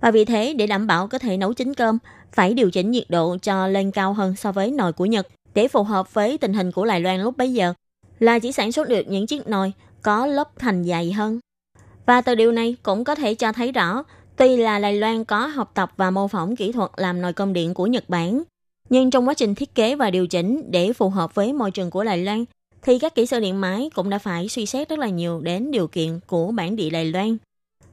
Và vì thế để đảm bảo có thể nấu chín cơm phải điều chỉnh nhiệt độ cho lên cao hơn so với nồi của Nhật để phù hợp với tình hình của Đài Loan lúc bấy giờ là chỉ sản xuất được những chiếc nồi có lớp thành dày hơn. Và từ điều này cũng có thể cho thấy rõ, tuy là Đài Loan có học tập và mô phỏng kỹ thuật làm nồi cơm điện của Nhật Bản, nhưng trong quá trình thiết kế và điều chỉnh để phù hợp với môi trường của Đài Loan, thì các kỹ sư điện máy cũng đã phải suy xét rất là nhiều đến điều kiện của bản địa Đài Loan.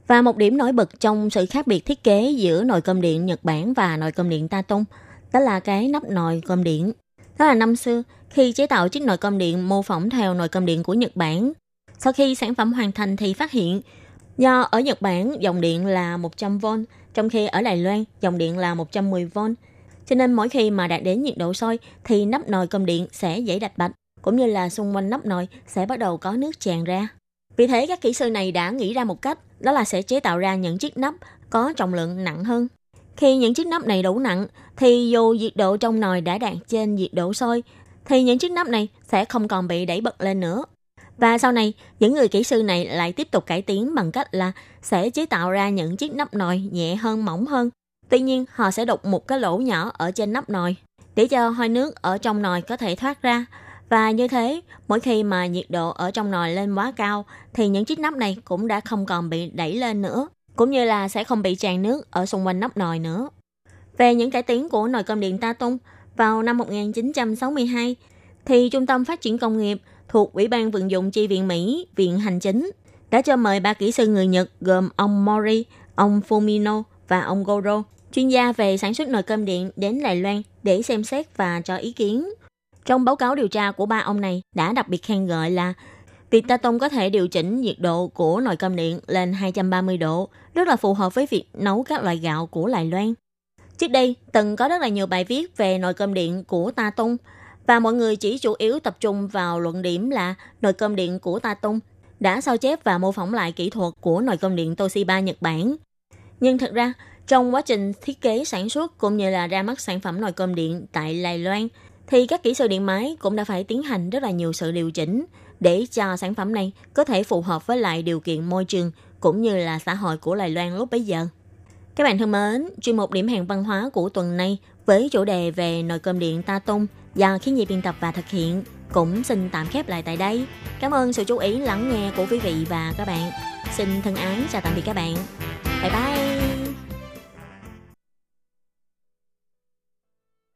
Và một điểm nổi bật trong sự khác biệt thiết kế giữa nồi cơm điện Nhật Bản và nồi cơm điện Ta Tung, đó là cái nắp nồi cơm điện. Đó là năm xưa, khi chế tạo chiếc nồi cơm điện mô phỏng theo nồi cơm điện của Nhật Bản. Sau khi sản phẩm hoàn thành thì phát hiện, do ở Nhật Bản dòng điện là 100V, trong khi ở Đài Loan dòng điện là 110V. Cho nên mỗi khi mà đạt đến nhiệt độ sôi thì nắp nồi cơm điện sẽ dễ đạch bạch, cũng như là xung quanh nắp nồi sẽ bắt đầu có nước tràn ra. Vì thế các kỹ sư này đã nghĩ ra một cách, đó là sẽ chế tạo ra những chiếc nắp có trọng lượng nặng hơn. Khi những chiếc nắp này đủ nặng, thì dù nhiệt độ trong nồi đã đạt trên nhiệt độ sôi, thì những chiếc nắp này sẽ không còn bị đẩy bật lên nữa. Và sau này, những người kỹ sư này lại tiếp tục cải tiến bằng cách là sẽ chế tạo ra những chiếc nắp nồi nhẹ hơn, mỏng hơn. Tuy nhiên, họ sẽ đục một cái lỗ nhỏ ở trên nắp nồi để cho hơi nước ở trong nồi có thể thoát ra. Và như thế, mỗi khi mà nhiệt độ ở trong nồi lên quá cao thì những chiếc nắp này cũng đã không còn bị đẩy lên nữa, cũng như là sẽ không bị tràn nước ở xung quanh nắp nồi nữa. Về những cải tiến của nồi cơm điện Ta Tung, vào năm 1962 thì Trung tâm Phát triển Công nghiệp thuộc Ủy ban vận dụng chi viện Mỹ, Viện Hành chính đã cho mời ba kỹ sư người Nhật gồm ông Mori, ông Fumino và ông Goro, chuyên gia về sản xuất nồi cơm điện đến Đài Loan để xem xét và cho ý kiến. Trong báo cáo điều tra của ba ông này đã đặc biệt khen ngợi là việc Ta Tông có thể điều chỉnh nhiệt độ của nồi cơm điện lên 230 độ, rất là phù hợp với việc nấu các loại gạo của Lài Loan. Trước đây, từng có rất là nhiều bài viết về nồi cơm điện của Ta Tông và mọi người chỉ chủ yếu tập trung vào luận điểm là nồi cơm điện của Ta đã sao chép và mô phỏng lại kỹ thuật của nồi cơm điện Toshiba Nhật Bản. Nhưng thật ra, trong quá trình thiết kế sản xuất cũng như là ra mắt sản phẩm nồi cơm điện tại Lai Loan, thì các kỹ sư điện máy cũng đã phải tiến hành rất là nhiều sự điều chỉnh để cho sản phẩm này có thể phù hợp với lại điều kiện môi trường cũng như là xã hội của Lai Loan lúc bấy giờ. Các bạn thân mến, chuyên mục điểm hẹn văn hóa của tuần này với chủ đề về nồi cơm điện ta tung do khiến nhi biên tập và thực hiện, cũng xin tạm khép lại tại đây. Cảm ơn sự chú ý lắng nghe của quý vị và các bạn. Xin thân ái, chào tạm biệt các bạn. Bye bye.